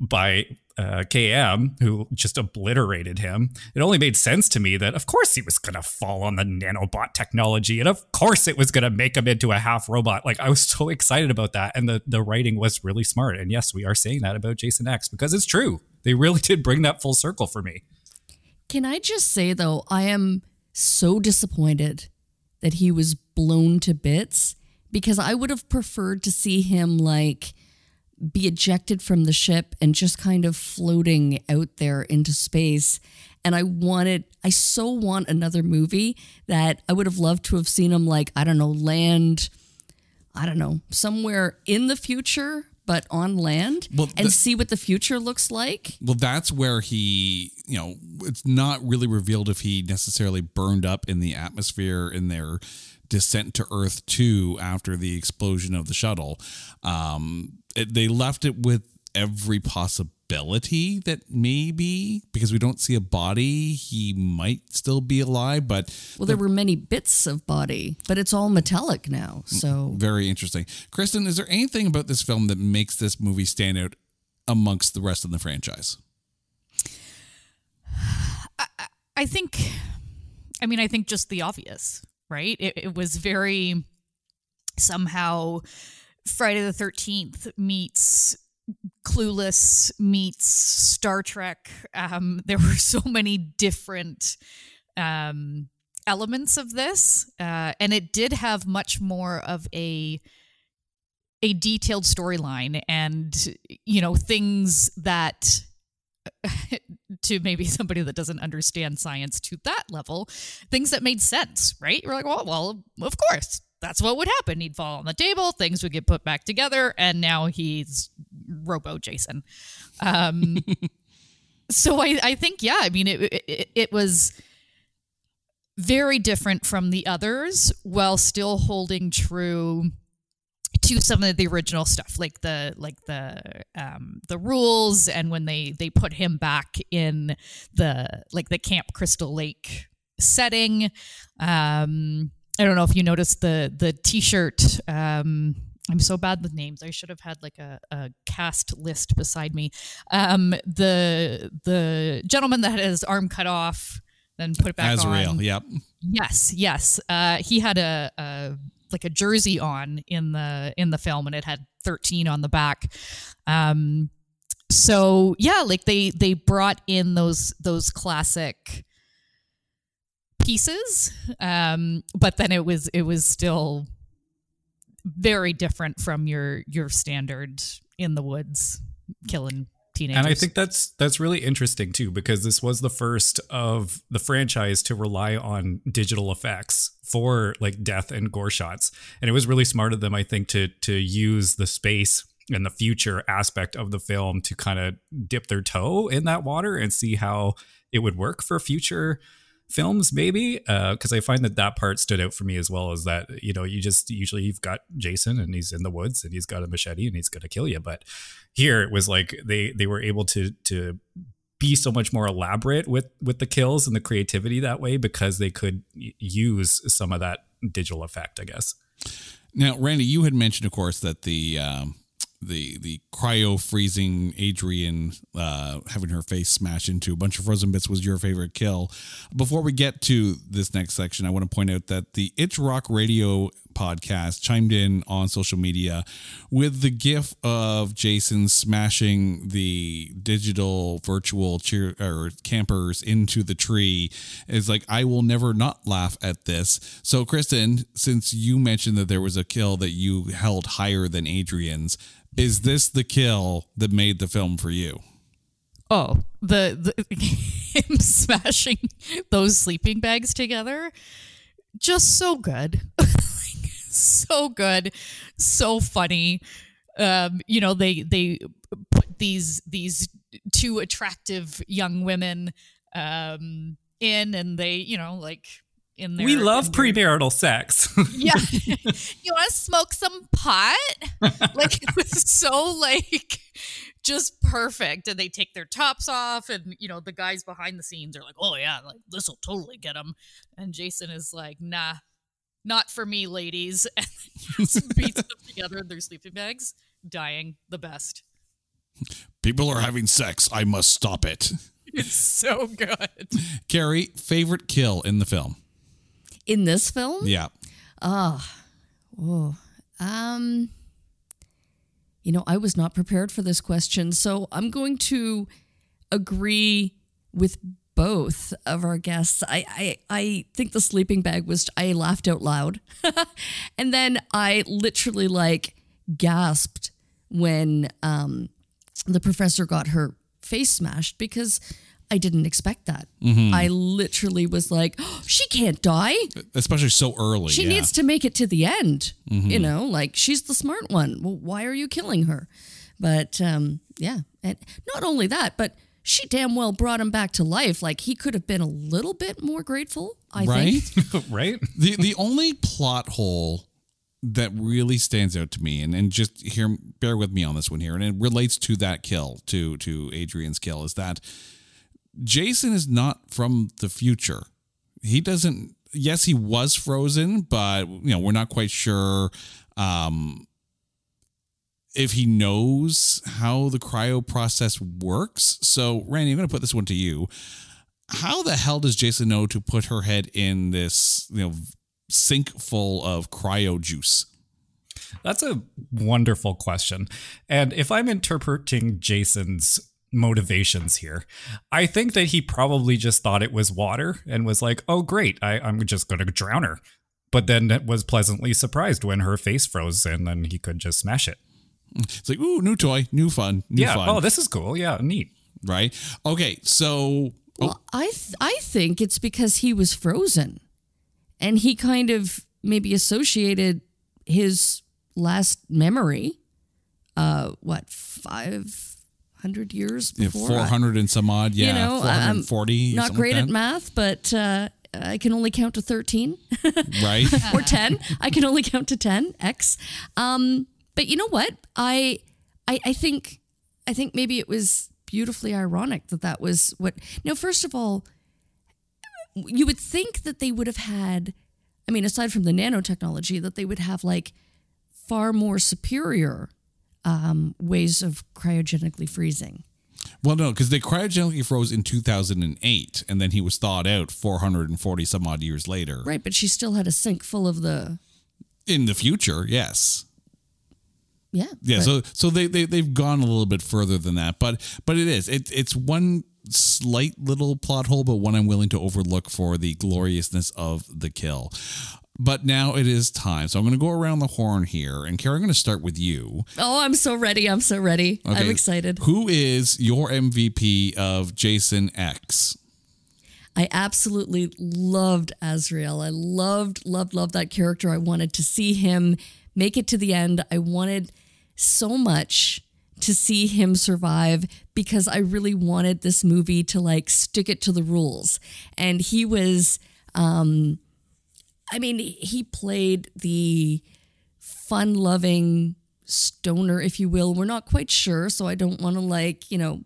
[SPEAKER 4] by uh, KM, who just obliterated him. It only made sense to me that, of course, he was going to fall on the nanobot technology, and of course, it was going to make him into a half robot. Like I was so excited about that, and the the writing was really smart. And yes, we are saying that about Jason X because it's true. They really did bring that full circle for me.
[SPEAKER 2] Can I just say though, I am so disappointed that he was blown to bits because I would have preferred to see him like be ejected from the ship and just kind of floating out there into space. And I wanted, I so want another movie that I would have loved to have seen him, like, I don't know, land, I don't know, somewhere in the future, but on land
[SPEAKER 1] Well,
[SPEAKER 2] and
[SPEAKER 1] the-
[SPEAKER 2] see what the future looks like.
[SPEAKER 1] Well, that's where he, you know, it's not really revealed if he necessarily burned up in the atmosphere in their descent to Earth 2 after the explosion of the shuttle. Um, it, they left it with every possibility that maybe, because we don't see a body, he might still be alive, but
[SPEAKER 2] Well, there were many bits of body, but it's all metallic now. So
[SPEAKER 1] very interesting. Kristen, is there anything about this film that makes this movie stand out amongst the rest of the franchise?
[SPEAKER 3] I think, I mean, I think just the obvious, right? It, it was very somehow Friday the 13th meets Clueless meets Star Trek. Um, there were so many different um, elements of this, uh, and it did have much more of a a detailed storyline and you know things that to maybe somebody that doesn't understand science to that level, things that made sense, right? You're like, well, well, of course, that's what would happen. He'd fall on the table, things would get put back together, and now he's Robo Jason. Um, so I, I think, yeah, I mean, it, it, it was very different from the others while still holding true to some of the original stuff like the like the um the rules and when they they put him back in the like the camp crystal lake setting um i don't know if you noticed the the t-shirt um I'm so bad with names. I should have had like a, a cast list beside me. Um, the the gentleman that had his arm cut off, then put it back
[SPEAKER 1] Azrael,
[SPEAKER 3] on.
[SPEAKER 1] yep.
[SPEAKER 3] Yes, yes. Uh, he had a, a like a jersey on in the in the film, and it had 13 on the back. Um, so yeah, like they they brought in those those classic pieces, um, but then it was it was still very different from your your standard in the woods killing teenagers.
[SPEAKER 4] And I think that's that's really interesting too because this was the first of the franchise to rely on digital effects for like death and gore shots. And it was really smart of them I think to to use the space and the future aspect of the film to kind of dip their toe in that water and see how it would work for future films maybe uh, because i find that that part stood out for me as well as that you know you just usually you've got jason and he's in the woods and he's got a machete and he's going to kill you. But here it was like they they were able to to be so much more elaborate with with the kills and the creativity that way because they could use some of that digital effect i guess.
[SPEAKER 1] Now, Randy, you had mentioned, of course, that the um, the the cryo freezing Adrian uh, having her face smashed into a bunch of frozen bits was your favorite kill. Before we get to this next section, I want to point out that the Itch Rock Radio podcast chimed in on social media with the gif of Jason smashing the digital virtual cheer or campers into the tree It's like I will never not laugh at this. So Kristen, since you mentioned that there was a kill that you held higher than Adrian's, is this the kill that made the film for you?
[SPEAKER 3] Oh, the, the him smashing those sleeping bags together, just so good, so good, so funny. um, you know, they they put these these two attractive young women um, in, and they, you know, like in their
[SPEAKER 4] we love premarital sex.
[SPEAKER 3] yeah. you want to smoke some pot? like it was so like just perfect. And they take their tops off, and you know the guys behind the scenes are like, "Oh yeah, like this will totally get them." And Jason is like, "Nah, not for me, ladies." And just beats them together in their sleeping bags, dying the best.
[SPEAKER 1] People are having sex. I must stop it.
[SPEAKER 3] It's so good.
[SPEAKER 1] Carrie, favorite kill in the film?
[SPEAKER 2] In this film?
[SPEAKER 1] Yeah. Oh. Oh.
[SPEAKER 2] Um, you know, I was not prepared for this question, so I'm going to agree with both of our guests. I I, I think the sleeping bag was I laughed out loud, and then I literally like gasped when um the professor got her face smashed because. I didn't expect that. I literally was like, oh, she can't die
[SPEAKER 1] Especially so early.
[SPEAKER 2] she
[SPEAKER 1] yeah.
[SPEAKER 2] needs to make it to the end. You know, like she's the smart one. Well, why are you killing her? But um, yeah, and not only that, but she damn well brought him back to life. Like he could have been a little bit more grateful. I
[SPEAKER 1] right?
[SPEAKER 2] think.
[SPEAKER 4] right? Right?
[SPEAKER 1] The the only plot hole that really stands out to me, and, and just here, bear with me on this one here, and it relates to that kill, to to Adrian's kill, is that Jason is not from the future. He doesn't. Yes, he was frozen, but you know we're not quite sure um, if he knows how the cryo process works. So, Randy, I'm going to put this one to you. How the hell does Jason know to put her head in this, you know, sink full of cryo juice?
[SPEAKER 4] That's a wonderful question. And if I'm interpreting Jason's motivations here, I think that he probably just thought it was water and was like, oh, great, I, I'm just going to drown her. But then was pleasantly surprised when her face froze and then he could just smash it.
[SPEAKER 1] It's like, ooh, new toy, new fun, new
[SPEAKER 4] yeah.
[SPEAKER 1] fun,
[SPEAKER 4] Oh, this is cool. Yeah. Neat.
[SPEAKER 1] right? Okay, so
[SPEAKER 2] Well, I th- I think it's because he was frozen, and he kind of maybe associated his last memory, uh, what five hundred years
[SPEAKER 1] yeah, 400 and some odd, yeah,
[SPEAKER 2] you know,
[SPEAKER 1] 440.
[SPEAKER 2] I'm not great
[SPEAKER 1] like
[SPEAKER 2] at math, but uh, I can only count to 13
[SPEAKER 1] right?
[SPEAKER 2] or 10. I can only count to 10, X. Um, but you know what? I, I, I think, I think maybe it was beautifully ironic that that was what. Now, first of all, you would think that they would have had, I mean, aside from the nanotechnology, that they would have like far more superior um, ways of cryogenically freezing.
[SPEAKER 1] Well, no, because they cryogenically froze in 2008, and then he was thawed out 440 some odd years later.
[SPEAKER 2] Right, but she still had a sink full of the,
[SPEAKER 1] In the future, yes.
[SPEAKER 2] Yeah.
[SPEAKER 1] Yeah,
[SPEAKER 2] but-
[SPEAKER 1] so so they, they they've gone a little bit further than that, but but it is it it's one slight little plot hole, but one I'm willing to overlook for the gloriousness of the kill. But now it is time, so I'm going to go around the horn here, and Kara, I'm going to start with you.
[SPEAKER 2] Oh, I'm so ready. I'm so ready. I'm excited.
[SPEAKER 1] Who is your MVP of Jason X?
[SPEAKER 2] I absolutely loved Azrael. I loved, loved, loved that character. I wanted to see him make it to the end. I wanted so much to see him survive because I really wanted this movie to like stick it to the rules. And he was, um, I mean, he played the fun loving stoner, if you will. We're not quite sure, so I don't want to like, you know,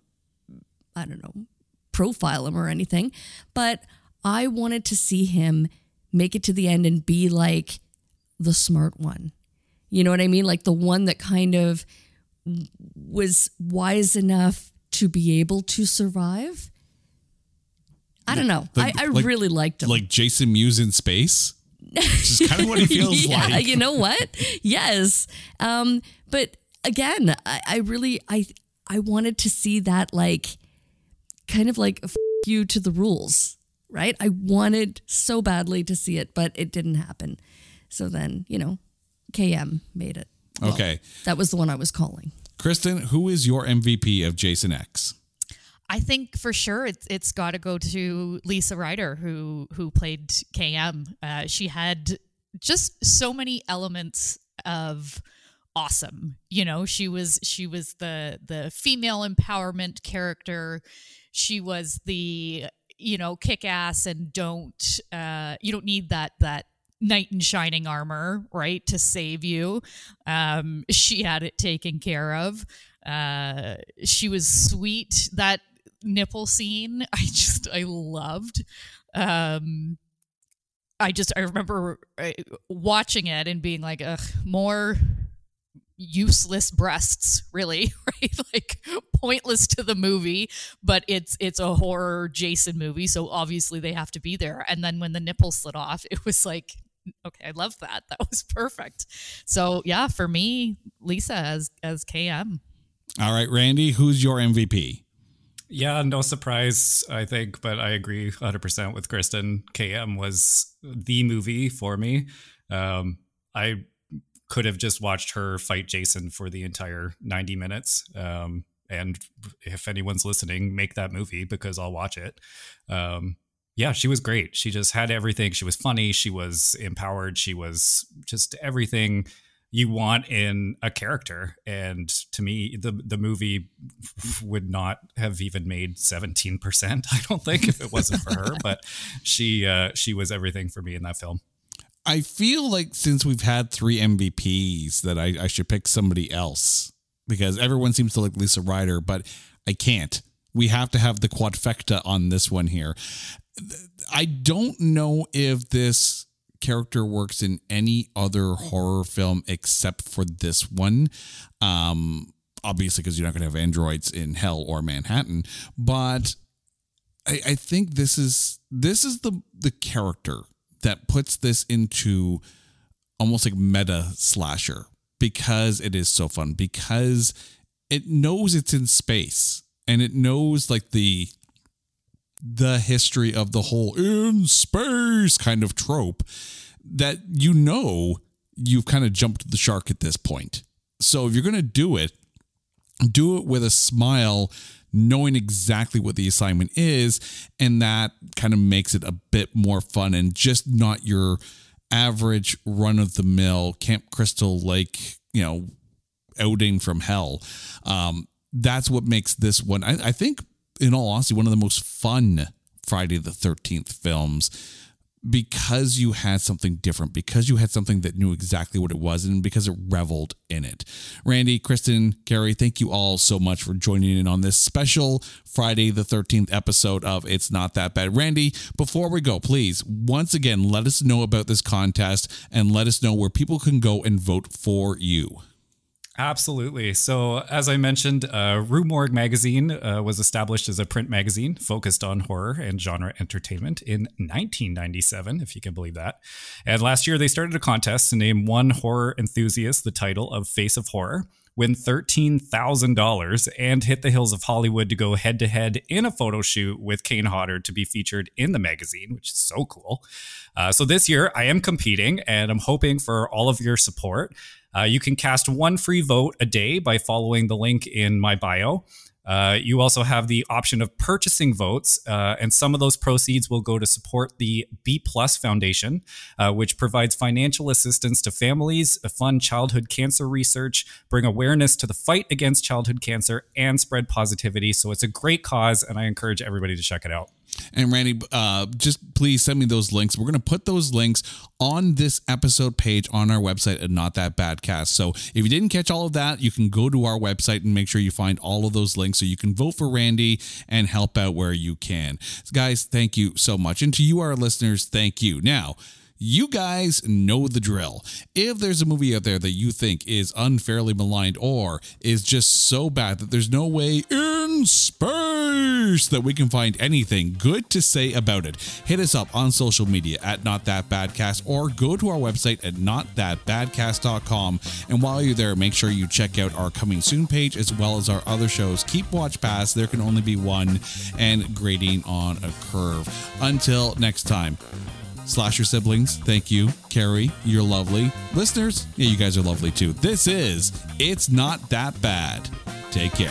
[SPEAKER 2] I don't know, profile him or anything, but I wanted to see him make it to the end and be like the smart one. You know what I mean? Like the one that kind of was wise enough to be able to survive. I don't know.
[SPEAKER 1] Like-
[SPEAKER 2] I, I
[SPEAKER 1] like-
[SPEAKER 2] really liked him.
[SPEAKER 1] Like Jason Mewes in space? Which is kind of what he feels
[SPEAKER 2] yeah,
[SPEAKER 1] like.
[SPEAKER 2] you know what? yes. Um, but again, I, I really I I wanted to see that like kind of like f- you to the rules, right? I wanted so badly to see it, but it didn't happen. So then, you know, KM made it. Well,
[SPEAKER 1] Okay.
[SPEAKER 2] That was the one I was calling.
[SPEAKER 1] Kristen, who is your MVP of Jason X?
[SPEAKER 3] I think for sure it's it's got to go to Lisa Ryder who who played KM. Uh, she had just so many elements of awesome. You know, she was she was the the female empowerment character. She was the you know kick ass and don't uh you don't need that that knight in shining armor right to save you. Um she had it taken care of. Uh she was sweet. That nipple scene i just i loved. Um i just i remember uh, watching it and being like ugh more useless breasts really right? Like pointless to the movie but it's it's a horror jason movie so obviously they have to be there. And then when the nipple slid off it was like okay i love that that was perfect so yeah for me lisa as as km
[SPEAKER 1] All right, Randy, who's your MVP?
[SPEAKER 4] Yeah, no surprise, I think, but I agree 100% with Kristen. KM was the movie for me. Um, I could have just watched her fight Jason for the entire 90 minutes. Um, and if anyone's listening, make that movie because I'll watch it. Um, yeah, she was great. She just had everything. She was funny. She was empowered. She was just everything you want in a character. And to me, the the movie would not have even made 17%, I don't think, if it wasn't for her. But she uh, she was everything for me in that film.
[SPEAKER 1] I feel like since we've had three MVPs, that I, I should pick somebody else because everyone seems to like Lisa Ryder, but I can't. We have to have the quadfecta on this one here. I don't know if this character works in any other horror film except for this one. Um, obviously, because you're not going to have androids in hell or Manhattan, but I, I think this is this is the the character that puts this into almost like meta slasher because it is so fun because it knows it's in space and it knows like the the history of the whole in space kind of trope that you know you've kind of jumped the shark at this point. So if you're going to do it, do it with a smile, knowing exactly what the assignment is, and that kind of makes it a bit more fun and just not your average run of the mill Camp Crystal Lake, you know, outing from hell. Um, that's what makes this one, I, I think, in all honesty, one of the most fun Friday the 13th films because you had something different, because you had something that knew exactly what it was, and because it reveled in it. Randy, Kristen, Gary, thank you all so much for joining in on this special Friday the 13th episode of It's Not That Bad. Randy, before we go, please, once again, let us know about this contest and let us know where people can go and vote for you.
[SPEAKER 4] Absolutely. So, as I mentioned, uh, Rue Morgue magazine uh, was established as a print magazine focused on horror and genre entertainment in 1997, if you can believe that. And last year, they started a contest to name one horror enthusiast the title of Face of Horror, win $13,000, and hit the hills of Hollywood to go head to head in a photo shoot with Kane Hodder to be featured in the magazine, which is so cool. Uh, so, this year, I am competing and I'm hoping for all of your support. Uh, you can cast one free vote a day by following the link in my bio. Uh, you also have the option of purchasing votes, uh, and some of those proceeds will go to support the B Plus Foundation, uh, which provides financial assistance to families, fund childhood cancer research, bring awareness to the fight against childhood cancer, and spread positivity. So it's a great cause, and I encourage everybody to check it out.
[SPEAKER 1] And Randy, uh, just please send me those links. We're going to put those links on this episode page on our website at Not That Badcast. So if you didn't catch all of that, you can go to our website and make sure you find all of those links so you can vote for Randy and help out where you can. Guys, thank you so much. And to you, our listeners, thank you. Now, you guys know the drill. If there's a movie out there that you think is unfairly maligned or is just so bad that there's no way in space that we can find anything good to say about it, hit us up on social media at Not That Badcast or go to our website at notthatbadcast.com. And while you're there, make sure you check out our coming soon page as well as our other shows. Keep Watch Pass, there can only be one, and grading on a curve. Until next time. Slasher siblings, thank you. Carrie, you're lovely. Listeners, yeah, you guys are lovely too. This is It's Not That Bad. Take care.